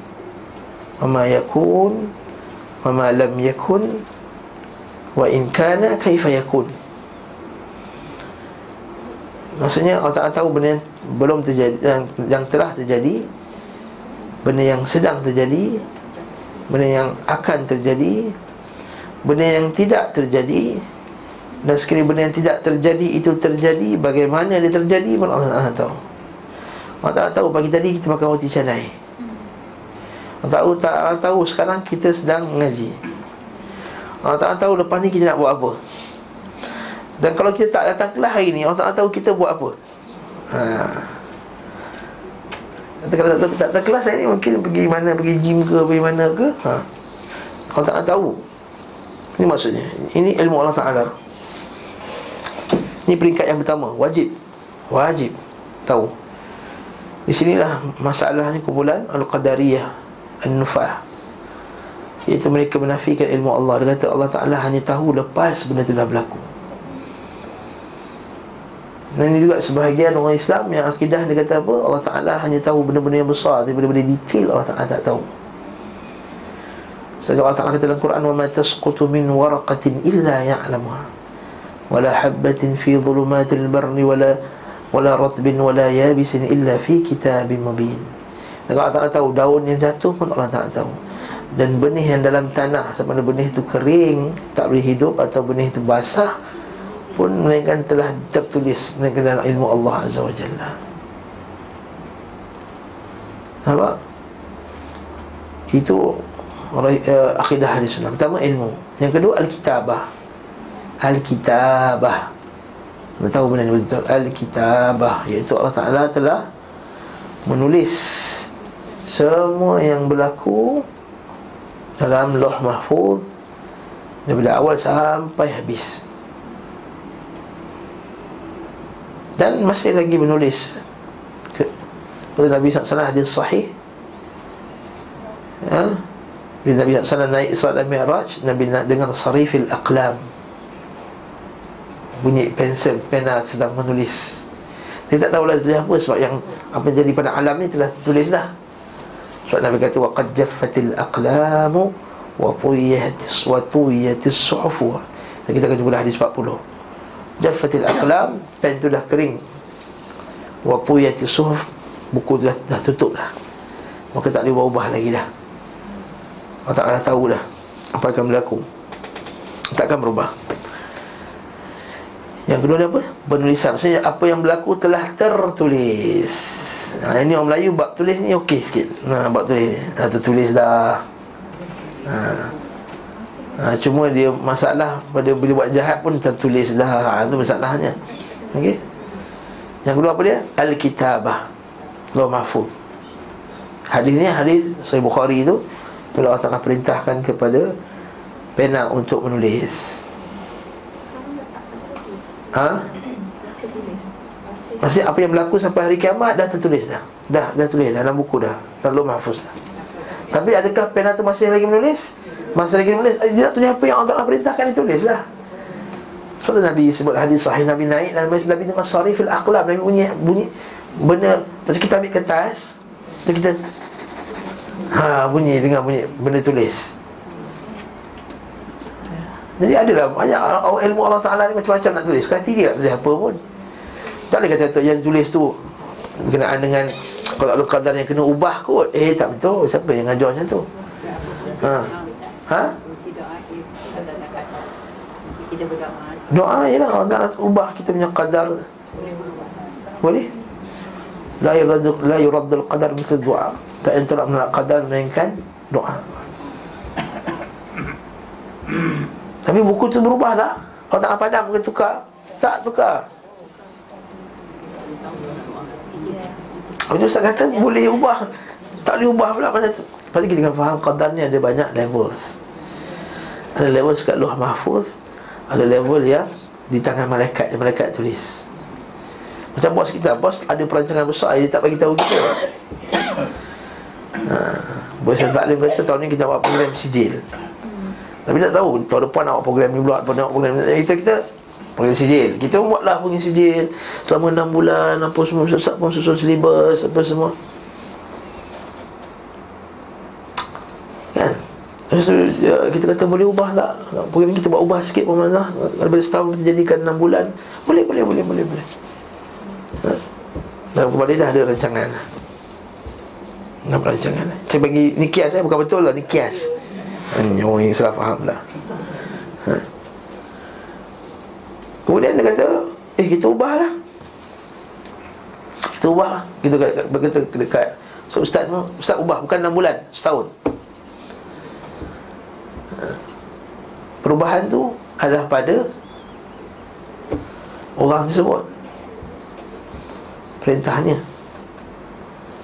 Speaker 1: Mama yakun Mama lam yakun Wa in kana kaifa yakun Maksudnya Allah Ta'ala tahu benda yang belum terjadi yang, yang telah terjadi Benda yang sedang terjadi benda yang akan terjadi benda yang tidak terjadi dan sekiranya benda yang tidak terjadi itu terjadi bagaimana dia terjadi pun Allah Taala tahu. Allah Ta'ala tahu pagi tadi kita makan roti canai. Allah tahu, Allah tahu sekarang kita sedang mengaji. Allah Ta'ala tahu lepas ni kita nak buat apa. Dan kalau kita tak datang kelas hari ni Allah Ta'ala tahu kita buat apa ha. Kalau tak, tak, tak, kelas hari ni mungkin pergi mana Pergi gym ke, pergi mana ke. Ha. Allah Ta'ala tahu Ini maksudnya. Ini ilmu Allah Ta'ala. Ini peringkat yang pertama. Wajib. Wajib. Tahu. Di sinilah masalahnya kumpulan Al-Qadariyah An-Nufah Iaitu mereka menafikan ilmu Allah. Dia kata Allah Ta'ala hanya tahu lepas benda itu dah berlaku Dan ini juga sebahagian orang Islam yang akidah dia kata apa Allah Ta'ala hanya tahu benda-benda yang besar Tapi benda-benda detail Allah Ta'ala tak tahu Sebab Allah Ta'ala kata dalam Quran وَمَا تَسْقُطُ مِنْ وَرَقَةٍ إِلَّا يَعْلَمُهَا وَلَا حَبَّةٍ فِي ظُلُمَاتِ الْبَرِّ وَلَا وَلَا رَطْبٍ وَلَا يَابِسٍ إِلَّا فِي كِتَابٍ مُبِينٍ Dan Allah Ta'ala tahu Daun yang jatuh pun Allah Ta'ala tahu dan benih yang dalam tanah sama ada benih itu kering tak boleh hidup atau benih itu basah pun melainkan telah tertulis melainkan dalam ilmu Allah Azza wa Jalla. Nampak? Itu uh, akidah hadis sunnah. Pertama ilmu. Yang kedua al-kitabah. Al-kitabah. Kita tahu benda ni betul. Al-kitabah. Iaitu Allah Taala telah menulis semua yang berlaku dalam loh mahfuz daripada awal sampai habis dan masih lagi menulis kepada Nabi SAW hadis sahih ya bila Nabi SAW naik Isra dan Mi'raj Nabi nak dengar sarifil aqlam bunyi pensel pena sedang menulis dia tak tahu lah tulis apa sebab yang apa jadi pada alam ni telah tulis dah sebab Nabi kata waqad jaffatil aqlamu wa tuyiyatis suhufu. Dan kita akan jumpa hadis 40. Jaffatil aqlam pen tu dah kering. Wa tuyiyatis suhuf buku dah dah tutup dah. Maka tak boleh ubah lagi dah. Allah Ta'ala tahu dah apa akan berlaku. Tak akan berubah. Yang kedua apa? Penulisan. Maksudnya apa yang berlaku telah tertulis ha, Ini orang Melayu bab tulis ni okey sikit ha, Bab tulis ni ha, Tertulis dah ha. Ha, Cuma dia masalah pada bila buat jahat pun tertulis dah ha, Itu masalahnya Okey Yang kedua apa dia? Al-Kitabah Law Mahfud Hadis ni hadis Sahih Bukhari tu Bila Allah Ta'ala perintahkan kepada Pena untuk menulis Ha? Maksudnya apa yang berlaku sampai hari kiamat dah tertulis dah. Dah dah tulis dalam buku dah. Dalam mahfuz dah. Tapi adakah pena tu masih lagi menulis? Masih lagi menulis? Eh, dia nak tulis apa yang Allah perintahkan ditulis lah. Sebab Nabi sebut hadis sahih Nabi naik dan Nabi dengan sarifil aqlam Nabi bunyi bunyi benda Lepas kita ambil kertas Lepas kita ha, bunyi dengan bunyi benda tulis. Jadi adalah banyak ilmu Allah Ta'ala ni macam-macam nak tulis. Dia tak tulis apa pun. Tak boleh kata yang tulis tu Berkenaan dengan Kalau ada kadar yang kena ubah kot. Eh tak betul. Siapa yang ngajar macam tu? Ha Ha Doa je lah Allah ubah kita punya kadar Boleh La yuraddu la yuraddu al-qadar misal doa. Tak yang tolak menolak qadar melainkan doa. Tapi buku tu berubah tak? Kalau tak padam mungkin tukar. Tak tukar. Tu Ustaz kata boleh ubah Tak boleh ubah pula mana tu Lepas kita kena faham qadar ni ada banyak levels. Ada level dekat luah mahfuz Ada level yang di tangan malaikat Yang malaikat tulis. Macam bos kita Bos ada perancangan besar Dia tak bagi tahu kita. Ha, Bos yang taklim kata tahun ni kita buat program sijil. Tapi tak tahu Tahun depan nak buat program ni pula Tahun nak buat program ni. Kita, kita Program sijil. Kita buatlah program sijil. Selama 6 bulan Apa semua Susah pun susun silibus Apa semua Kan Lepas tu ya, kita kata boleh ubah tak Program kita buat ubah sikit pun mana Daripada setahun kita jadikan 6 bulan Boleh boleh boleh boleh boleh ha? Dalam kembali dah ada rancangan Nak rancangan Saya bagi ni kias eh Bukan betul lah ni kias Ini orang yang salah faham dah ha? Kemudian dia kata Eh kita ubahlah Kita ubah Kita berkata dekat So ustaz Ustaz ubah bukan 6 bulan Setahun ha. Perubahan tu adalah pada Orang tersebut. Perintahnya.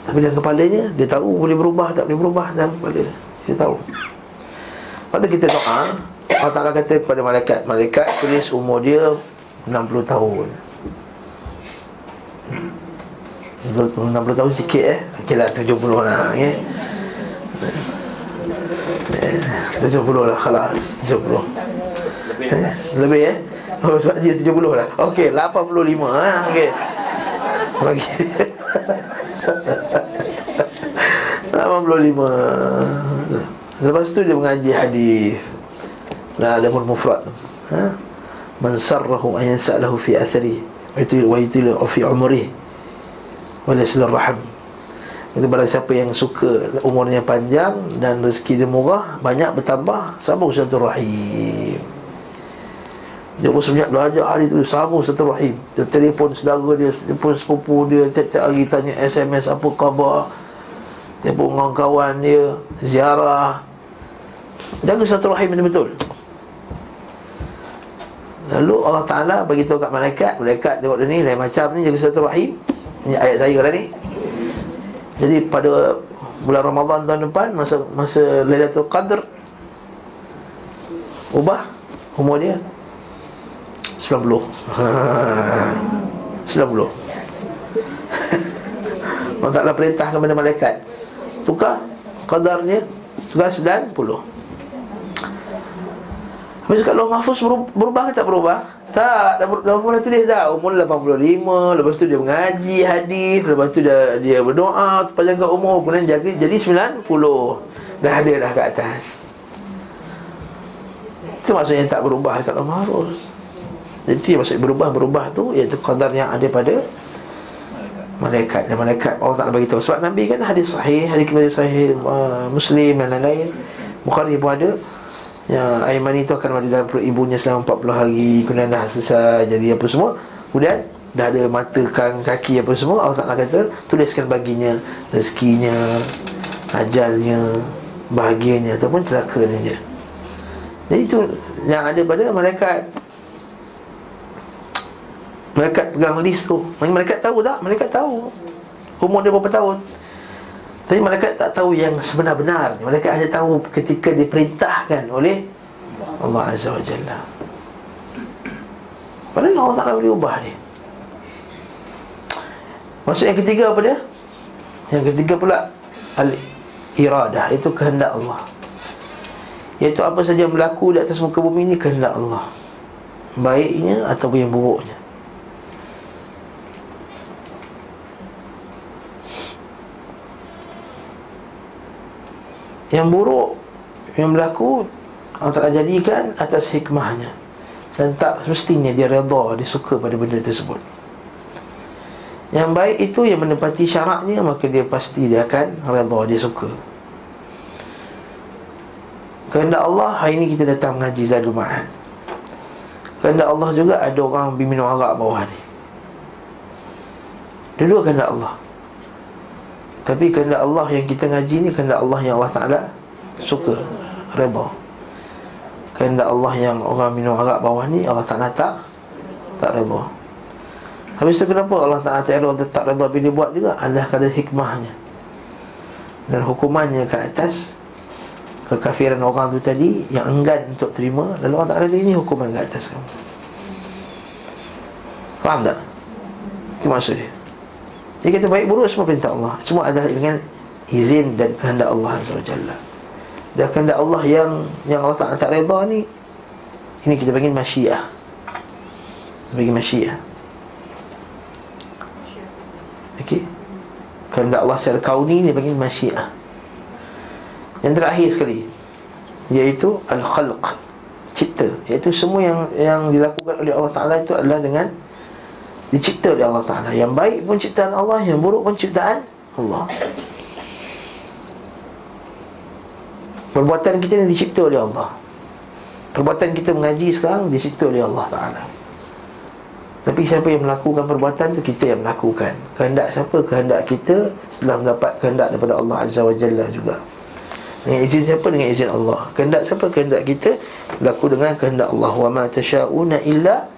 Speaker 1: Tapi dalam kepalanya Dia tahu boleh berubah tak boleh berubah Dalam kepala dia. Dia tahu. Lepas tu kita doa. Allah Ta'ala kata kepada malaikat Malaikat tulis umur dia 60 tahun. 60 tahun sikit eh. Okey lah 70 lah okay? 70 lah khalas. 70 Lebih eh? Lebih eh? Oh sebab dia 70 lah. Okey 85 eh? Okey. Okey. 85 Lepas tu dia mengaji hadis. La ada pun mufrad. Ha? Man sarrahu an yansa'lahu fi athari Wa yutilu fi umri Wa yasilir rahim itu barang siapa yang suka umurnya panjang dan rezeki dia murah, banyak bertambah, sambung satu rahim. Dia pun sebanyak belajar hari tu Sambung satu rahim. Dia telefon saudara dia Telefon sepupu dia Tiap-tiap hari tanya SMS Apa khabar. Telefon dengan kawan dia Ziarah. Jaga satu rahim betul-betul Lalu Allah Ta'ala beritahu kat malaikat Malaikat tengok dia ni Lain macam ni Jaga satu rahim. Ini ayat saya lah ni Jadi pada Bulan Ramadan tahun depan Masa masa Lailatul Qadr Ubah Umur dia 90 90 Allah Ta'ala perintah kepada malaikat. Tukar Qadarnya Tukar 90 Habis kat Allah Mahfuz berubah ke tak berubah? Tak, dah, dah mula tulis dah. Umur 85 Lepas tu dia mengaji hadis Lepas tu dia, dia berdoa Panjangkan umur Kemudian jadi, jadi 90 Dah ada dah kat atas. Itu maksudnya tak berubah kat Allah Mahfuz itu yang maksud berubah-berubah tu Iaitu qadar yang ada pada Malaikat. Dan malaikat Allah tak bagi tahu. Sebab Nabi kan hadis sahih Hadis sahih uh, Muslim dan lain-lain. Bukhari pun ada Yang Aiman itu akan ada dalam perut ibunya Selama 40 hari. Kemudian dah selesai Jadi apa semua. Kemudian Dah ada mata, kang, kaki apa semua Allah Ta'ala kata Tuliskan baginya. Rezekinya Ajalnya Bahagianya Ataupun celaka dia Jadi itu Yang ada pada malaikat. Malaikat pegang list tu. Malaikat tahu tak? Malaikat tahu. Umur dia berapa tahun Tapi malaikat tak tahu yang sebenar-benar Malaikat hanya tahu ketika diperintahkan oleh Allah Azza wa Jalla. Mana Allah tak boleh ubah dia. Maksud yang ketiga apa dia? Yang ketiga pula Al-iradah. Itu kehendak Allah. Iaitu apa saja yang berlaku di atas muka bumi ini Kehendak Allah. Baiknya ataupun yang buruknya Yang buruk Yang berlaku Allah Ta'ala jadikan atas hikmahnya. Dan tak semestinya dia redha Dia suka pada benda tersebut. Yang baik itu yang menepati syaratnya Maka dia pasti dia akan redha Dia suka. Kehendak Allah Hari ini kita datang mengaji Zadul Ma'ad Kehendak Allah juga ada orang Bimbing arak bawah ni. Dua-dua kehendak Allah tapi kehendak Allah yang kita ngaji ni Kehendak Allah yang Allah Ta'ala Suka Reba. Kehendak Allah yang orang minum arak bawah ni Allah Ta'ala tak Tak reba. Habis tu kenapa Allah Ta'ala tak reba Tak reba bila buat juga? Adalah kerana hikmahnya. Dan hukumannya ke atas Kekafiran orang tu tadi Yang enggan untuk terima Lalu Allah Ta'ala ini hukuman ke atas kamu? Faham tak? Itu maksud dia dia kata baik buruk semua perintah Allah. Semua adalah dengan izin dan kehendak Allah SWT Dan kehendak Allah yang yang Allah tak, tak reda ni Ini kita panggil masyiah. Bagi masyiah. Okey? Kehendak Allah secara kauni ni panggil masyiah. Yang terakhir sekali Iaitu Al-Khalq Cipta. Iaitu semua yang yang dilakukan oleh Allah Ta'ala itu adalah dengan Dicipta oleh Allah Ta'ala. Yang baik pun ciptaan Allah Yang buruk pun ciptaan Allah. Perbuatan kita ni dicipta oleh Allah. Perbuatan kita mengaji sekarang Dicipta oleh Allah Ta'ala. Tapi siapa yang melakukan perbuatan tu Kita yang melakukan. Kehendak siapa? Kehendak kita Setelah mendapat kehendak daripada Allah Azza wa Jalla juga. Dengan izin siapa? Dengan izin Allah. Kehendak siapa? Kehendak kita Berlaku dengan kehendak Allah. Wa ma tasha'una illa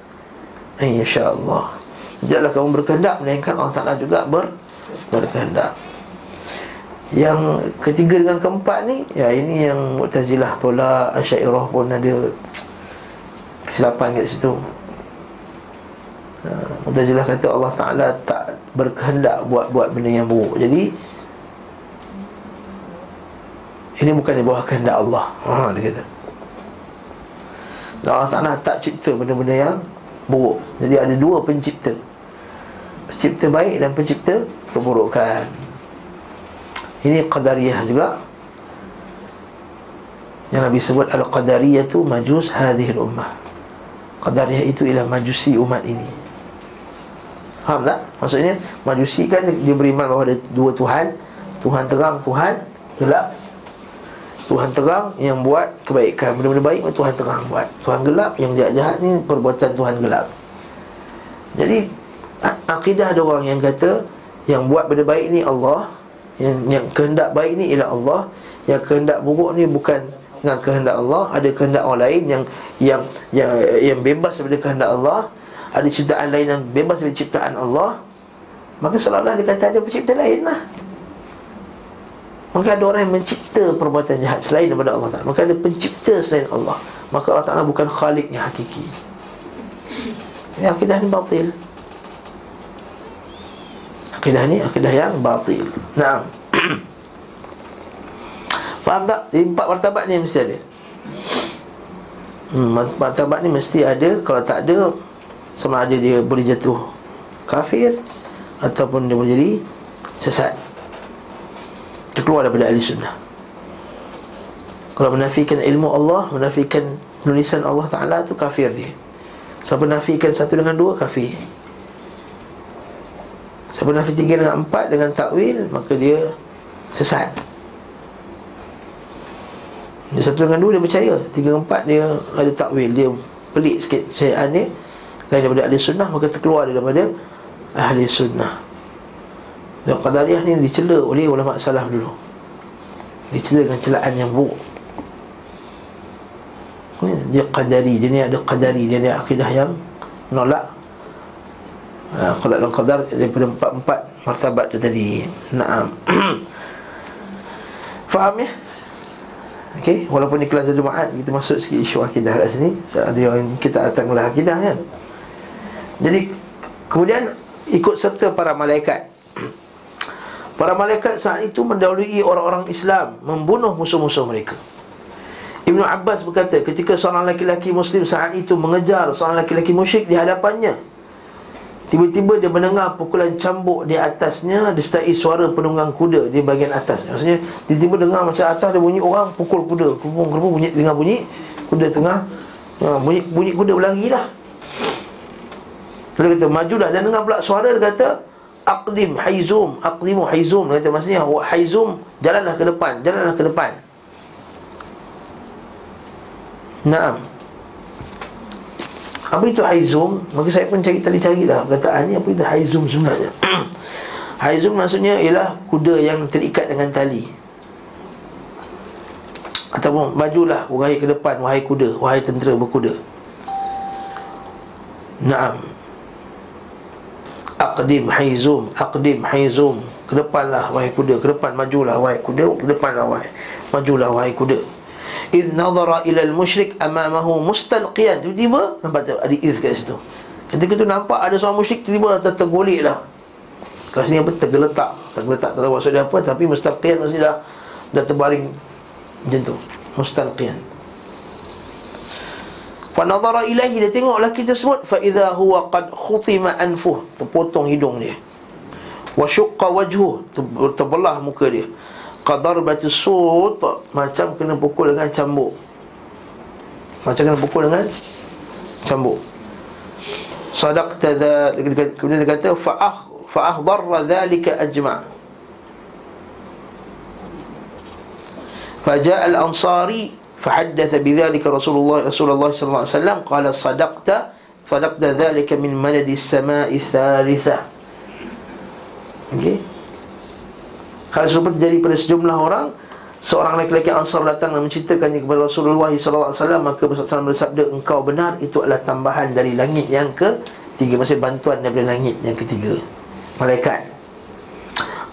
Speaker 1: An Allah Tidaklah kamu berkehendak Melainkan Allah Ta'ala juga ber, berkehendak. Yang ketiga dengan keempat ni Ya ini yang Mu'tazilah tolak Asyairah pun ada Kesilapan kat situ. Ha, Mu'tazilah kata Allah Ta'ala tak berkehendak Buat-buat benda yang buruk. Jadi Ini bukan di bawah kehendak Allah. Ha, Dia kata. Allah Ta'ala tak cipta benda-benda yang Buruk. Jadi ada dua pencipta. Pencipta baik dan pencipta Keburukan. Ini Qadariyah juga. Yang Nabi sebut Al-Qadariyah tu majus hadihil ummah. Qadariyah itu ialah majusi umat ini. Faham tak? Maksudnya Majusi kan dia beriman bahawa ada dua Tuhan. Tuhan terang, Tuhan gelap Tuhan terang yang buat kebaikan. Benda-benda baik Tuhan terang buat. Tuhan gelap yang jahat-jahat ni perbuatan Tuhan gelap. Jadi Akidah ada orang yang kata Yang buat benda baik ni Allah yang, yang kehendak baik ni ialah Allah Yang kehendak buruk ni bukan dengan kehendak Allah Ada kehendak orang lain yang yang yang, yang bebas daripada kehendak Allah Ada ciptaan lain yang bebas daripada ciptaan Allah Maka seolah-olah dia kata ada pencipta lain lah Maka ada orang yang mencipta perbuatan jahat selain daripada Allah Ta'ala. Maka ada pencipta selain Allah. Maka Allah Ta'ala bukan khaliknya hakiki. Ini akidah ni batil. Akidah ni akidah yang batil. Nah Faham tak? Jadi empat martabat ni mesti ada. Hmm, Martabat ni mesti ada Kalau tak ada Sama ada dia boleh jatuh kafir Ataupun dia boleh jadi sesat Dia keluar daripada ahli sunnah. Kalau menafikan ilmu Allah Menafikan penulisan Allah Ta'ala tu kafir dia. Siapa menafikan satu dengan dua kafir. Siapa nafi tiga dengan empat dengan takwil Maka dia sesat. Dia satu dengan dua dia percaya Tiga dengan empat dia ada takwil. Dia pelik sikit percayaan dia. Lain daripada ahli sunnah Maka terkeluar daripada ahli sunnah Dan Qadariyah ni dicela oleh ulama salah dulu Dicela dengan celaan yang buruk dia qadari, dia ni ada qadari Dia ni akidah yang menolak ha, Qadar dan Qadar daripada empat-empat martabat tu tadi Naam Faham ya? Okey, walaupun ni kelas Jumaat kita masuk sikit isu akidah kat sini. Ada yang kita datanglah akidah kan. Jadi kemudian ikut serta para malaikat. Para malaikat saat itu mendahului orang-orang Islam membunuh musuh-musuh mereka. Ibnu Abbas berkata ketika seorang lelaki muslim saat itu mengejar seorang lelaki musyrik di hadapannya Tiba-tiba dia mendengar pukulan cambuk di atasnya Disertai suara penunggang kuda di bahagian atas. Maksudnya tiba-tiba dengar macam atas ada bunyi orang pukul kuda. Kerupung bunyi dengar bunyi Kuda tengah ha, bunyi, bunyi kuda berlari lah Dia kata majulah. Dan dengar pula suara dia kata Aqdim haizum. Aqdimu haizum. Kata maksudnya haizum Jalanlah ke depan. Jalanlah ke depan. Naam. Apa itu haizum? Maka saya pun cari cari-cari lah Perkataan ni apa itu haizum sebenarnya? Haizum maksudnya ialah kuda yang terikat dengan tali. Ataupun majulah wahai ke depan Wahai kuda, wahai tentera berkuda. Naam Aqdim haizum Aqdim haizum. Ke depanlah wahai kuda. Ke depan majulah wahai kuda. Ke depanlah wahai Majulah wahai kuda. Idh nadhara ila al-musyrik amamahu mustalqiyan. Tiba-tiba nampak ada idh kat situ. Ketika tu nampak ada seorang musyrik Tiba-tiba tergolik lah Kat sini apa? Tergeletak. Tergeletak tak tahu maksud dia apa Tapi mustalqiyan maksudnya dah Dah terbaring Macam tu. Mustalqiyan Fa nadhara ilaihi dia tengok lelaki tersebut fa idza huwa qad khutima anfuh terpotong hidung dia. Wa shuqqa wajhu terbelah muka dia. Qadar batis sut macam kena pukul dengan cambuk. Macam kena pukul dengan cambuk. Sadaqta dha kemudian dia kata fa akh fa ahdarra dhalika ajma'. Faja al-ansari فحدث بذلك رسول الله رسول الله صلى الله عليه وسلم قال صدقت falaqda dhalika min madadi as-sama'i thalithah okey hal serupa terjadi pada sejumlah orang Seorang lelaki Ansar datang dan menceritakannya kepada Rasulullah SAW Maka Rasulullah SAW bersabda Engkau benar itu adalah tambahan dari langit yang ketiga Maksudnya bantuan daripada langit yang ketiga Malaikat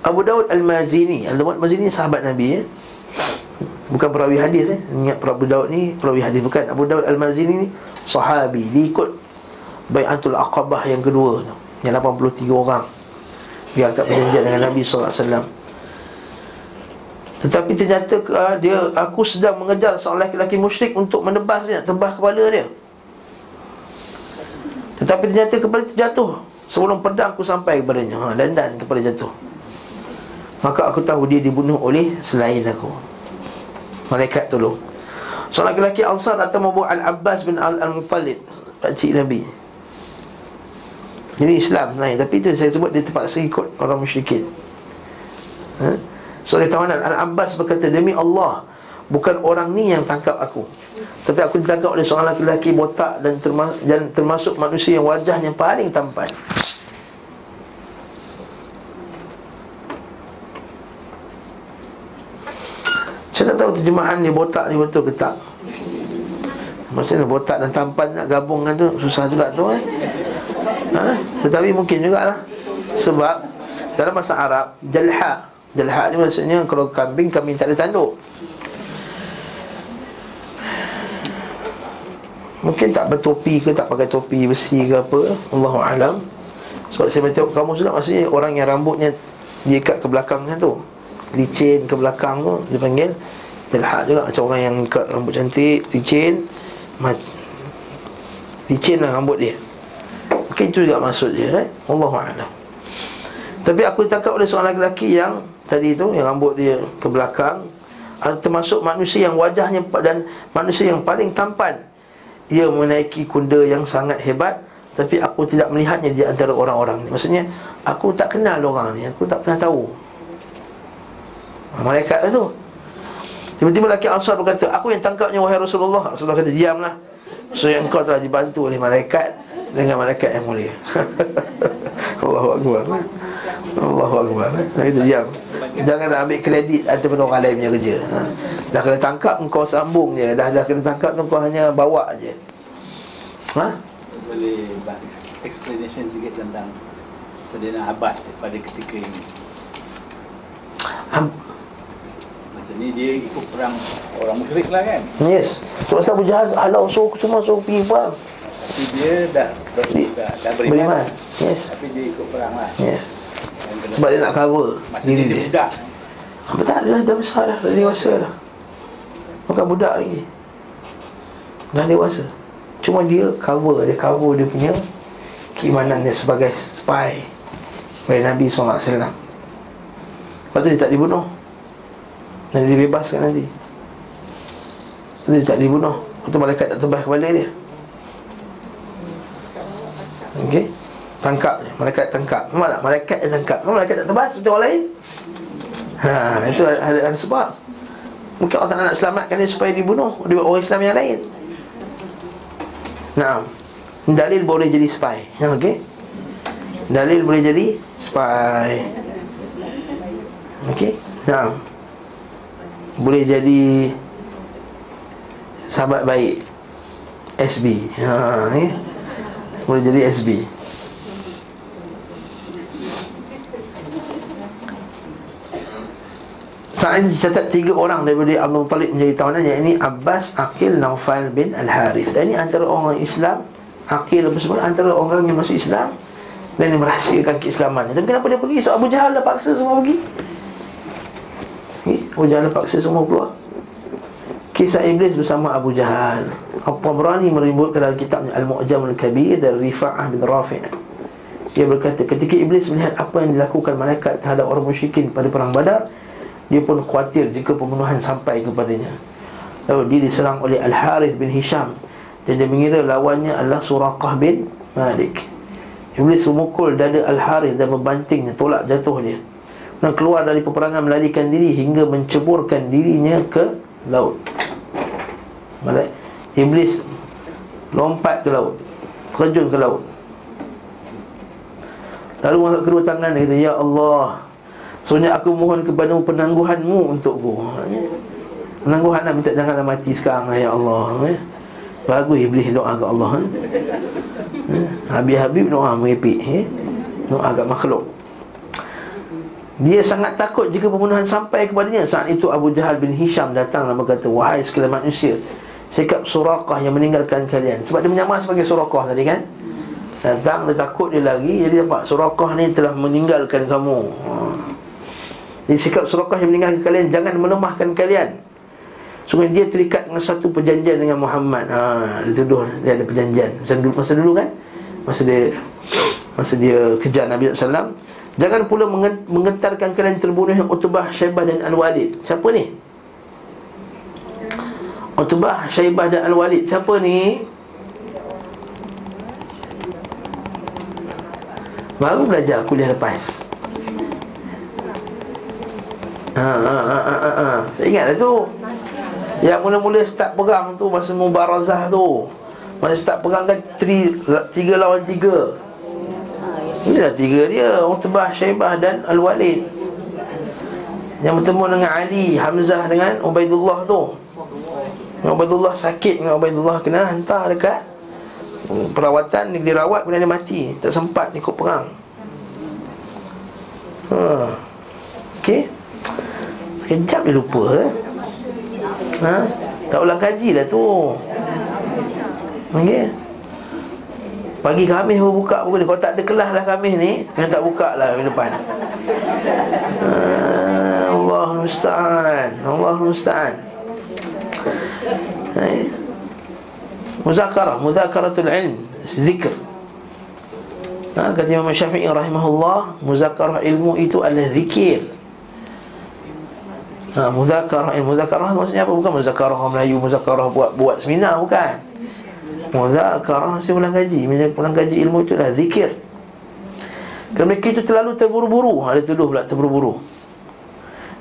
Speaker 1: Abu Daud Al-Mazini Abu Daud Al-Mazini sahabat Nabi ya Bukan perawi hadis eh. Ingat Abu Daud ni perawi hadis Bukan Abu Daud Al-Mazini ni Sahabi Dia ikut Bayantul Aqabah yang kedua Yang 83 orang Dia angkat perjanjian dengan Nabi SAW tetapi ternyata uh, dia aku sedang mengejar seorang lelaki musyrik untuk menebas dia, tebas kepala dia. Tetapi ternyata kepala terjatuh sebelum pedang aku sampai kepadanya. Ha, dan dan kepala jatuh. Maka aku tahu dia dibunuh oleh selain aku. Malaikat tolong. Seorang lelaki Ansar datang membawa Al-Abbas bin Al-Muttalib, pakcik Nabi. Jadi Islam naik Tapi itu saya sebut dia terpaksa ikut orang musyrikin ha? Seorang tawanan Al-Abbas berkata Demi Allah Bukan orang ni yang tangkap aku Tapi aku ditangkap oleh seorang lelaki botak dan, termas- dan termasuk manusia yang wajahnya paling tampan Saya tak tahu terjemahan ni botak ni betul ke tak Maksudnya botak dan tampan nak gabungkan tu Susah juga tu eh ha? Tetapi mungkin jugalah Sebab dalam bahasa Arab Jalha Jalha ni maksudnya kalau kambing kambing tak ada tanduk. Mungkin tak bertopi ke tak pakai topi besi ke apa, Allahu alam. Sebab saya tengok kamu juga maksudnya orang yang rambutnya diikat ke belakang macam tu. Licin ke belakang tu dia panggil jalha juga macam orang yang ikat rambut cantik, licin. Licin lah rambut dia. Mungkin itu juga maksud dia eh? Allahu alam. Tapi aku ditangkap oleh seorang lelaki yang tadi tu yang rambut dia ke belakang termasuk manusia yang wajahnya dan manusia yang paling tampan ia menaiki kuda yang sangat hebat tapi aku tidak melihatnya di antara orang-orang ni maksudnya aku tak kenal orang ni aku tak pernah tahu malaikat lah tu. Tiba-tiba lelaki Ansar berkata aku yang tangkapnya wahai Rasulullah? Rasulullah kata diamlah. So yang kau telah dibantu oleh malaikat dengan malaikat yang mulia. Allahu Akbar Allahu Akbar itu diam. Jangan nak ambil kredit ataupun orang lain punya kerja. Ha. Dah kena tangkap kau sambung je. Dah dah kena tangkap kau hanya bawa je.
Speaker 2: Ha? Boleh explanation sikit tentang Sedina Abbas pada ketika ini Maksudnya dia ikut perang orang musyrik lah kan?
Speaker 1: Yes. Sebab Abu Jahal Alau suruh semua suruh pergi perang
Speaker 2: Tapi dia dah dah, dah, dah beriman, beriman.
Speaker 1: Yes.
Speaker 2: Tapi dia ikut perang lah.
Speaker 1: Yes. Sebab dia nak cover
Speaker 2: Masa diri dia, dia. budak.
Speaker 1: Apa tak dia dah besar dah Dah dewasa dah Bukan budak lagi. Dah dewasa. Cuma dia cover Dia cover dia punya Keimanan dia sebagai spy. Bagi Nabi SAW Lepas tu dia tak dibunuh Dan dia bebaskan nanti. Tu dia tak dibunuh. Tu malaikat tak tebas kepala dia. Okay tangkap je. Malaikat tangkap. Memang tak? Malaikat yang tangkap. Memang malaikat tak tebas? Macam orang lain. Ha, itu ada, ada sebab. Mungkin Allah tak nak selamatkan dia Supaya dibunuh. Oleh orang Islam yang lain. Nah Dalil boleh jadi spy. Ya, Okey? Dalil boleh jadi spy. Okey? Nah Boleh jadi Sahabat baik. SB ha, eh? Boleh jadi SB Saat ini dicatat tiga orang daripada Abdul Talib menjadi tawanan Yang Abbas, Aqil, Naufal bin Al-Harith. Ini antara orang Islam Aqil apa semua antara orang yang masuk Islam Dan yang merahsiakan keislaman. Tapi kenapa dia pergi? So Abu Jahal dah paksa semua pergi Abu Jahal dah paksa semua keluar. Kisah Iblis bersama Abu Jahal. Al-Tabrani meributkan dalam kitabnya Al-Mu'jam Al-Kabir dari Rifa'ah bin Rafi' Dia berkata ketika Iblis melihat apa yang dilakukan malaikat terhadap orang musyrikin pada perang badar dia pun khawatir jika pembunuhan sampai kepadanya. Lalu dia diserang oleh Al-Harith bin Hisham Dan dia mengira lawannya adalah Suraqah bin Malik. Iblis memukul dada Al-Harith dan membantingnya Tolak jatuh dia Dan keluar dari peperangan melarikan diri Hingga menceburkan dirinya ke laut Iblis lompat ke laut Terjun ke laut Lalu angkat kedua tangan dia kata Ya Allah Sebenarnya aku mohon kepada penangguhanmu untukku Penangguhan nak minta janganlah mati sekarang Ya Allah? Bagus iblis doa ke Allah eh? eh? Habib-habib doa eh? Doa kat makhluk dia sangat takut jika pembunuhan sampai kepadanya. Saat itu Abu Jahal bin Hisham datang dan berkata Wahai sekalian manusia Sikap surakah yang meninggalkan kalian. Sebab dia menyamar sebagai surakah tadi kan? Datang dia takut dia lagi Jadi nampak surakah ni telah meninggalkan kamu. Ha. Jadi sikap surakah yang meninggalkan kalian Jangan melemahkan kalian. Sungguh dia terikat dengan satu perjanjian dengan Muhammad. Ha, Dia tuduh dia ada perjanjian. Masa dulu, masa dulu kan? Masa dia Masa dia kejar Nabi SAW Jangan pula menggetarkan kalian terbunuh Utbah, Syaibah dan Al-Walid Siapa ni? Utbah, Syaibah dan Al-Walid Siapa ni? Baru belajar kuliah lepas Ha, ha, ha, ha, ha, ha. Ingat lah tu Yang mula-mula start perang tu Masa Mubarazah tu Masa start perang kan Tiga lawan tiga Inilah tiga dia Utbah, Syaibah dan Al-Walid. Yang bertemu dengan Ali Hamzah dengan Ubaidullah tu. Ubaidullah sakit dengan Ubaidullah Kena hantar dekat Perawatan Dia dirawat Kemudian dia mati. Tak sempat ikut perang. Ha. Okey. Sekejap dia lupa eh? ha? Tak ulang kaji lah tu. Okey Pagi Khamis baru buka buku ni Kalau tak ada kelas lah Khamis ni Yang tak buka lah minggu depan. Uh, Allah musta'an. Allah musta'an. Hai Muzakarah. Muzakaratul ilm. Zikr. Ha, Kata Imam Syafi'i rahimahullah Muzakarah ilmu itu adalah zikir. Ha, Muzakarah. Ilmu Muzakarah maksudnya apa? Bukan muzakarah Melayu Muzakarah buat buat seminar Bukan Muzakarah mesti pulang gaji Bila pulang gaji ilmu itu dah zikir. Kerana mereka itu terlalu terburu-buru. Ada tuduh pula terburu-buru.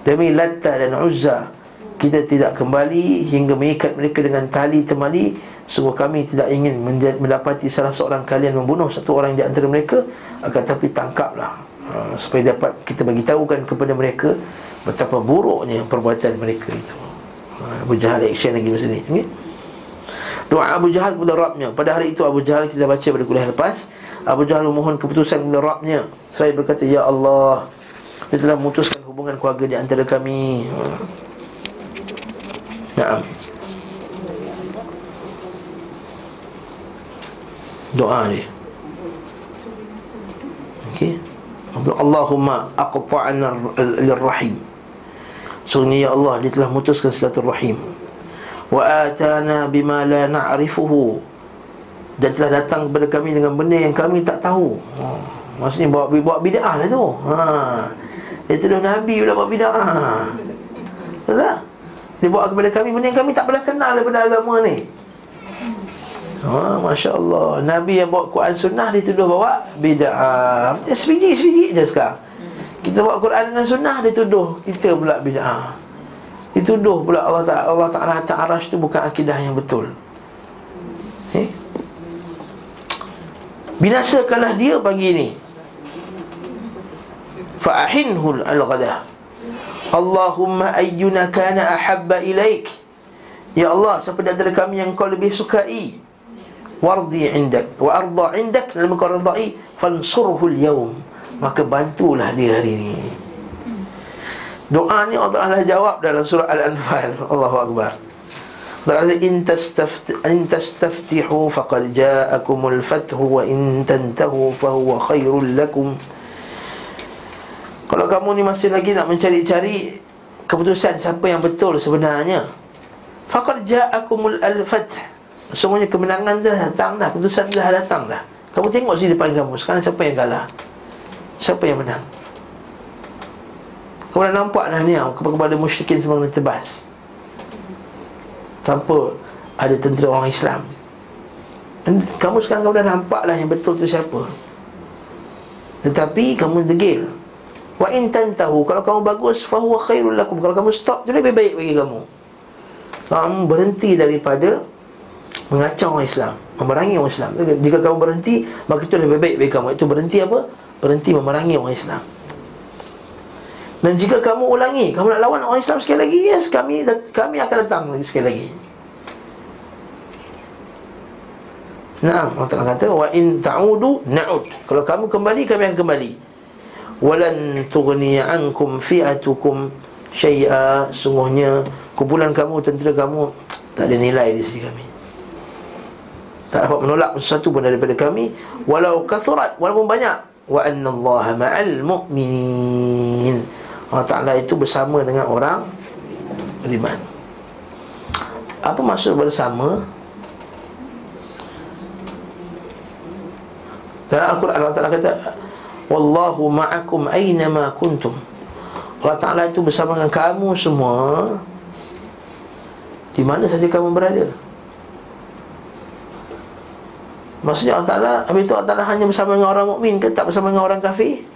Speaker 1: Demi Latta dan Uzza Kita tidak kembali Hingga mengikat mereka dengan tali temali. Sungguh kami tidak ingin mendapati salah seorang kalian membunuh satu orang di antara mereka. Akan tapi tangkaplah ha, Supaya dapat kita bagi tahukan kepada mereka Betapa buruknya perbuatan mereka itu. Ha, Abu Jahal action lagi masa ni. Okay? Doa Abu Jahal kepada Rabbnya. Pada hari itu Abu Jahal kita baca pada kuliah lepas. Abu Jahal memohon keputusan kepada Rabbnya. Saya berkata Ya Allah Dia telah memutuskan hubungan keluarga di antara kami. Naam. Doa dia. Okey. Allahumma aqta'ana al-rahim Sungguh ya Allah Dia telah memutuskan silaturrahim wa atana bima la na'rifuhu dan telah datang kepada kami dengan benda yang kami tak tahu. Ha. Maksudnya bawa bawa bid'ah lah tu. Ha. Dia tuduh Nabi pula bawa bid'ah. Betul tak? Dia bawa kepada kami benda yang kami tak pernah kenal daripada agama ni. Ha, Masya Allah Nabi yang bawa Quran Sunnah Dia tuduh bawa bid'ah Sebiji-sebiji je sekarang Kita bawa Quran dan Sunnah Dia tuduh kita pula bid'ah Dituduh pula Allah Ta'ala Allah Ta'ala atas arash itu bukan akidah yang betul. Eh? Binasakanlah dia pagi ini Fa'ahinhul al-ghadah Allahumma ayyuna kana ahabba ilaik. Ya Allah, siapa di antara kami yang kau lebih sukai? Wardi indak Wa arda indak Dan kau ridai Fansurhul yaum. Maka bantulah dia hari ini Doa ni Allah Taala jawab dalam surah Al-Anfal. Allahu akbar. In tastafti in tastaftihu faqad ja'akumul fathu wa in tantahu fa huwa khairul lakum. Kalau kamu ni masih lagi nak mencari-cari keputusan siapa yang betul sebenarnya, faqad ja'akumul al-fath. Semuanya kemenangan dah datang dah, keputusan dah datang dah. Kamu tengok sini depan kamu, sekarang siapa yang kalah? Siapa yang menang? Kau dah nampak dah ni Kepada musyrikin semua kena tebas. Tanpa Ada tentera orang Islam. Dan Kamu sekarang kau dah nampak lah Yang betul tu siapa. Tetapi kamu degil. Wa in tahu Kalau kamu bagus Fahuwa khairul lakum. Kalau kamu stop Itu lebih baik bagi kamu. Kamu berhenti daripada Mengacau orang Islam Memerangi orang Islam. Jika kamu berhenti Maka itu lebih baik bagi kamu. Itu berhenti apa? Berhenti memerangi orang Islam Dan jika kamu ulangi Kamu nak lawan orang Islam sekali lagi Yes, kami kami akan datang sekali lagi. Nah, Allah Ta'ala kata Wa in ta'udu na'ud. Kalau kamu kembali, kami akan kembali. Walan tughniya ankum fi'atukum syai'a. Sungguhnya kumpulan kamu, tentera kamu Tak ada nilai di sisi kami. Tak dapat menolak sesuatu pun daripada kami. Walau kathurat, walaupun banyak. Wa anna allaha ma'al mu'minin Allah Ta'ala itu bersama dengan orang beriman. Apa maksud bersama? Dalam Al-Quran Allah Ta'ala kata Wallahu ma'akum aynama kuntum. Allah Ta'ala itu bersama dengan kamu semua Di mana saja kamu berada. Maksudnya Allah Ta'ala Habis itu Allah Ta'ala hanya bersama dengan orang mukmin ke Tak bersama dengan orang kafir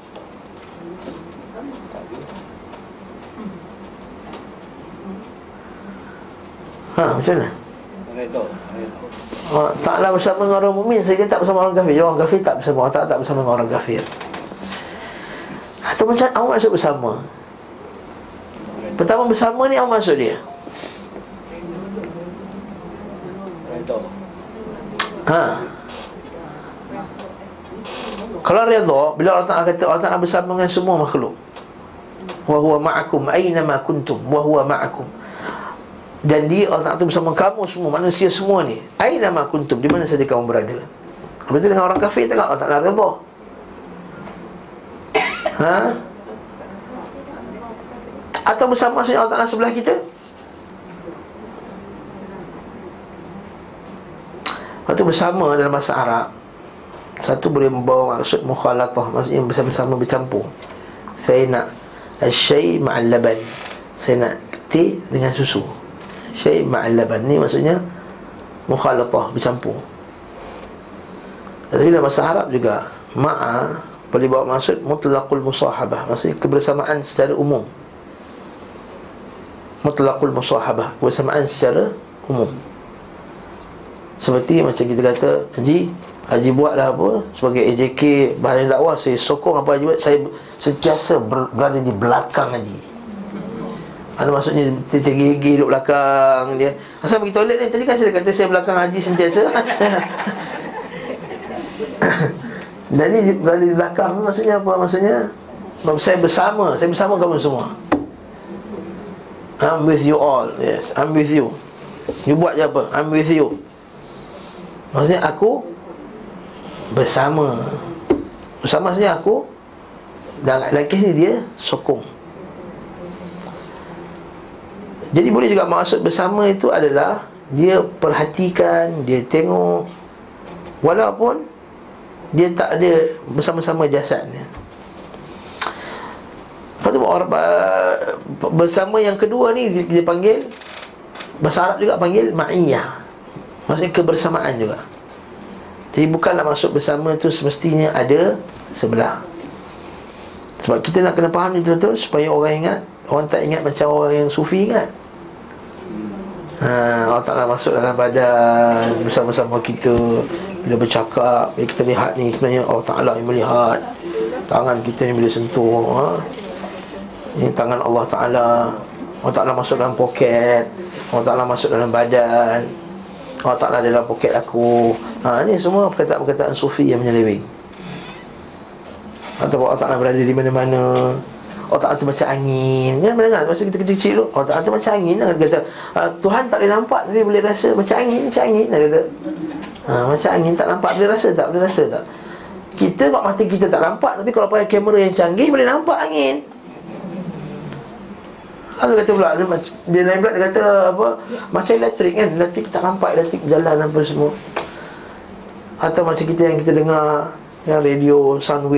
Speaker 1: Ha, macam mana? Allah Ta'ala bersama dengan orang mukmin Sehingga tak bersama orang kafir. Orang kafir tak bersama Allah Ta'ala tak bersama dengan orang kafir. Atau macam Apa maksud bersama. Pertama bersama ni Apa maksud dia. Ha. Kalau redha Bila Allah Ta'ala kata Allah Ta'ala bersama dengan semua makhluk. Wa huwa ma'akum Aina ma kuntum Wa huwa ma'akum dan dia Allah Ta'ala bersama kamu semua Manusia semua ni. Aina ma kuntum? Di mana saja kamu berada? Lepas tu dengan orang kafir tak Allah Ta'ala redha Ha? Atau bersama maksudnya Allah Ta'ala sebelah kita? Lepas tu bersama dalam bahasa Arab. Satu boleh membawa maksud mukhalatah Maksudnya bersama-sama bercampur. Saya nak Al-syai ma'al laban. Saya nak teh dengan susu Syai ma'al laban Ni maksudnya Mukhalatah bercampur. Tapi dalam bahasa Arab juga Ma'a Boleh bawa maksud Mutlaqul musahabah Maksudnya kebersamaan secara umum. Mutlaqul musahabah Kebersamaan secara umum. Seperti macam kita kata Haji Haji buatlah apa Sebagai AJK Bahan dakwah Saya sokong apa Haji buat Saya sentiasa ber, berada di belakang Haji Ada maksudnya Dia gigi duduk belakang dia. Asal pergi toilet ni Tadi kan saya kata Saya belakang Haji sentiasa. Dan ni berada di belakang Maksudnya apa? Maksudnya Saya bersama Saya bersama kamu semua. I'm with you all Yes I'm with you. You buat je apa? I'm with you. Maksudnya aku Bersama. Bersama saja aku Dan lelaki ni dia sokong Jadi boleh juga maksud bersama itu adalah Dia perhatikan Dia tengok. Walaupun Dia tak ada bersama-sama jasadnya. Lepas tu orang Bersama yang kedua ni dia panggil Bahasa Arab juga panggil Ma'iyah. Maksudnya kebersamaan juga. Jadi bukanlah maksud bersama tu Semestinya ada sebelah Sebab kita nak kena faham ni betul-betul Supaya orang ingat Orang tak ingat macam orang yang sufi ingat. Ha, Allah Ta'ala masuk dalam badan Bersama-sama kita Bila bercakap Bila kita lihat ni Sebenarnya Allah Ta'ala yang melihat. Tangan kita ni bila sentuh ha? Ini tangan Allah Ta'ala. Allah Ta'ala masuk dalam poket Allah Ta'ala masuk dalam badan. Allah Ta'ala dalam poket aku. Ha, Ini semua perkataan-perkataan sufi yang menyeleweng Atau Allah Ta'ala berada di mana-mana. Allah Ta'ala tu macam angin. Kan mendengar masa kita kecil-kecil tu Allah Ta'ala tu macam angin Dia kata ha, Tuhan tak boleh nampak Tapi boleh rasa. Macam angin Macam angin Dia kata. Ha, Macam angin tak nampak Boleh rasa tak? Boleh rasa tak? Kita buat mata kita tak nampak Tapi kalau pakai kamera yang canggih Boleh nampak angin. Lalu kata pula dia, dia lain pula dia kata apa Macam elektrik kan? Elektrik tak nampak Elektrik jalan apa semua. Atau macam kita yang kita dengar Yang radio Sound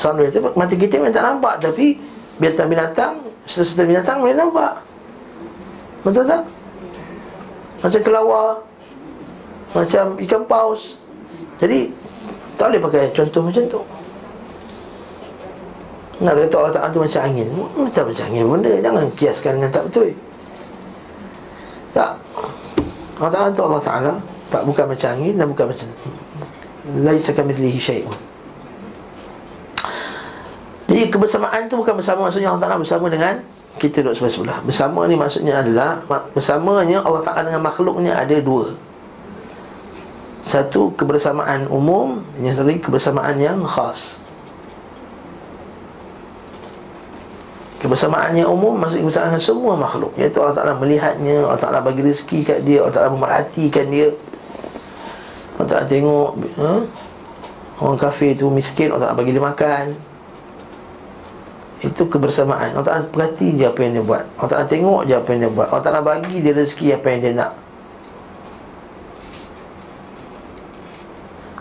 Speaker 1: wave Sound wave tu, Mata kita memang tak nampak Tapi Binatang-binatang Serta-serta binatang boleh nampak. Betul tak? Macam kelawar Macam ikan paus. Jadi Tak boleh pakai contoh macam tu. Nak kata Allah Ta'ala tu macam angin. Macam macam angin benda. Jangan kiaskan dengan tak betul. Tak. Allah Ta'ala tu Allah Ta'ala Tak bukan macam angin dan bukan macam Laisa kamithlihi syai'un Jadi kebersamaan tu bukan bersama Maksudnya Allah Ta'ala bersama dengan Kita duduk sebelah-sebelah. Bersama ni maksudnya adalah Bersamanya Allah Ta'ala dengan makhluknya ada dua. Satu kebersamaan umum Yang lagi kebersamaan yang khas. Kebersamaan yang umum maksudnya kebersamaan dengan semua makhluk. Iaitu Allah Ta'ala melihatnya Allah Ta'ala bagi rezeki kat dia Allah Ta'ala memerhatikan dia. Allah Ta'ala tengok ha? Orang kafir tu miskin Allah Ta'ala bagi dia makan Itu kebersamaan Allah Ta'ala perhati je apa yang dia buat Allah Ta'ala tengok je apa yang dia buat Allah Ta'ala bagi dia rezeki apa yang dia nak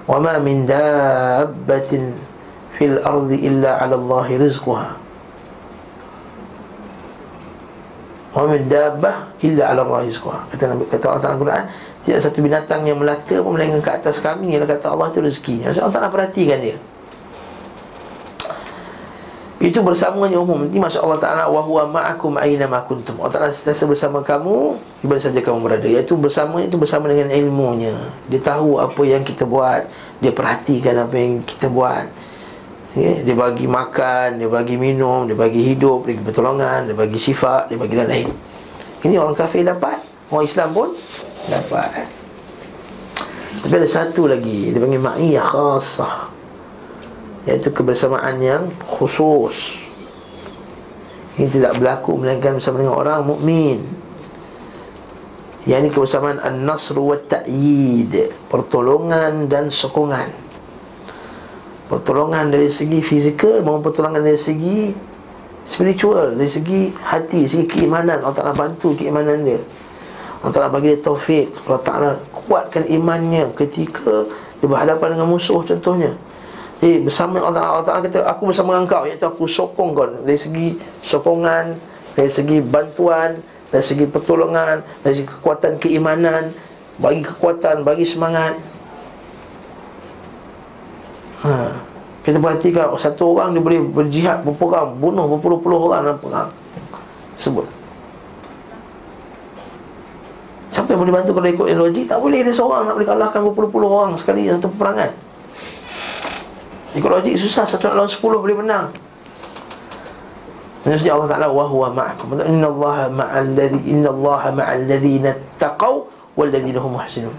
Speaker 1: وَمَا مِن دَابَّةٍ فِي الْأَرْضِ إِلَّا عَلَى اللَّهِ رِزْقُهَا Wa min dabbah illa ala Allah rizquha. Kata Nabi kata Allah Taala Quran, tidak satu binatang yang melata pun melainkan ke atas kami ialah kata Allah itu rezeki. Maksud Allah Taala perhatikan dia. Itu bersamanya umum. Nanti masuk Allah Taala wa huwa ma'akum aina ma kuntum. Allah Taala sentiasa bersama kamu di mana saja kamu berada. Iaitu bersama itu bersama dengan ilmunya. Dia tahu apa yang kita buat, dia perhatikan apa yang kita buat. Ya, dia bagi makan, dia bagi minum, dia bagi hidup, dia bagi pertolongan, dia bagi syifa, dia bagi lain-lain. Ini orang kafir dapat, orang Islam pun dapat. Tapi ada satu lagi, dia panggil ma'iyah khasah. Iaitu kebersamaan yang khusus. Ini tidak berlaku melainkan bersama dengan orang mukmin. Yang ini kebersamaan an-nasr wa ta'yid, pertolongan dan sokongan. Pertolongan dari segi fizikal maupun pertolongan dari segi spiritual dari segi hati segi keimanan. Allah Ta'ala bantu keimanan dia. Allah Ta'ala bagi dia taufik. Allah Ta'ala kuatkan imannya ketika dia berhadapan dengan musuh contohnya jadi bersama Allah Allah Ta'ala kata aku bersama dengan kau. Iaitu aku sokong kau dari segi sokongan dari segi bantuan dari segi pertolongan dari segi kekuatan keimanan bagi kekuatan bagi semangat. Ha. Kita perhatikan Satu orang dia boleh berjihad Berperang Bunuh berpuluh-puluh orang dalam perang Sebut Siapa yang boleh bantu kalau ikut logik Tak boleh. Dia seorang nak boleh kalahkan berpuluh-puluh orang Sekali satu peperangan Ikut logik susah Satu nak lawan sepuluh boleh menang. Dan Allah Ta'ala Wahuwa ma'akum. Inna Allah ma'al ladhi Inna Allah ma'al ladhina taqaw Wal ladhina hum muhsinun.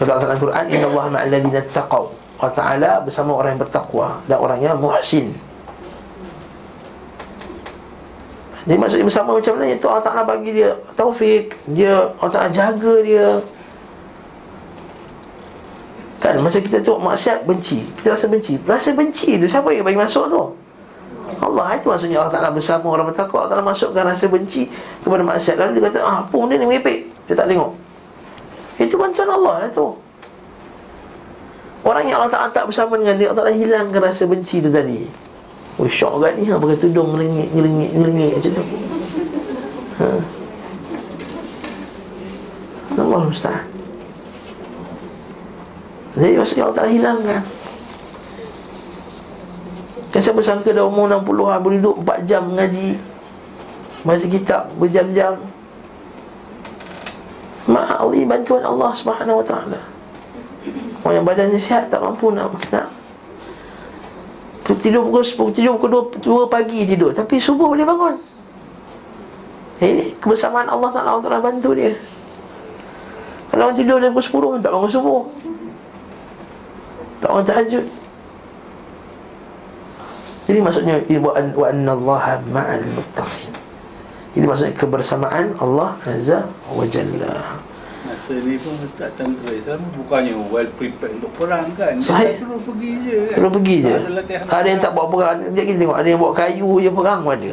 Speaker 1: Kata Allah Al-Quran Inna Allah ma'alladina taqaw. Allah Ta'ala bersama orang yang bertakwa Dan orang yang muhsin. Jadi maksudnya bersama macam mana? Itu Allah Ta'ala bagi dia taufik Dia Allah Ta'ala jaga dia Kan? Masa kita tu maksiat benci. Kita rasa benci. Rasa benci tu siapa yang bagi masuk tu? Allah. Itu maksudnya Allah Ta'ala bersama orang bertakwa. Allah Ta'ala masukkan rasa benci kepada maksiat. Lalu dia kata ah, apa benda ni merepek. Dia tak tengok. Itu bantuan Allah lah tu. Orang yang Allah Ta'ala tak bersama dengan dia Allah Ta'ala hilangkan rasa benci tu tadi. Oh syok kan ni ha, Pakai tudung ngelengit, ngelengit, ngelengit macam tu. Ha. Allah Musta'an Jadi maksudnya Allah Ta'ala hilangkan Kan siapa sangka dah umur 60 Boleh duduk 4 jam mengaji Baca kitab berjam-jam Ma'ali bantuan Allah Subhanahu Wa Taala. Orang yang badannya sihat tak mampu nak nak tidur pukul, pukul tidur pukul 2, 2 pagi tidur tapi subuh boleh bangun. Ini kebersamaan Allah Taala Allah Taala bantu dia. Kalau orang tidur dari pukul 10 tak bangun subuh. Tak bangun tahajud. Jadi maksudnya wa anna Allah ma'al muttaqin. Ini maksudnya kebersamaan Allah Azza wa Jalla.
Speaker 2: Masa ni pun tak tentera Islam bukannya well prepared untuk perang kan?
Speaker 1: Sahih.
Speaker 2: Dia terus pergi je kan?
Speaker 1: Terus pergi je.
Speaker 2: Ada
Speaker 1: yang tak bawa perang Sekejap kita tengok. Ada yang bawa kayu je perang pun ada.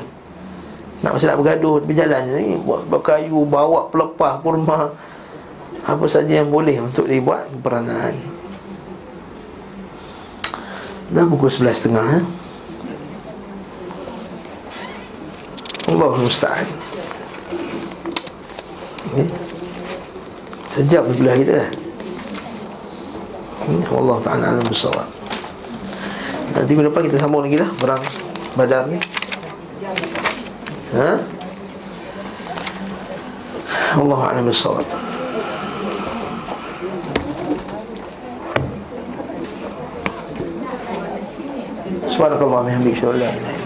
Speaker 1: Nak masa nak bergaduh tepi jalan je. Ni bawa kayu Bawa pelepah kurma. Apa saja yang boleh untuk dibuat perangan Dah pukul 11.30 eh? Allah musta'an okay. Sejak sebelah kita okay. Allah ta'ala alam bersawab Nanti minggu depan kita sambung lagi lah Perang badar ni Ha? Allah alam bersawab Subhanakallah Alhamdulillah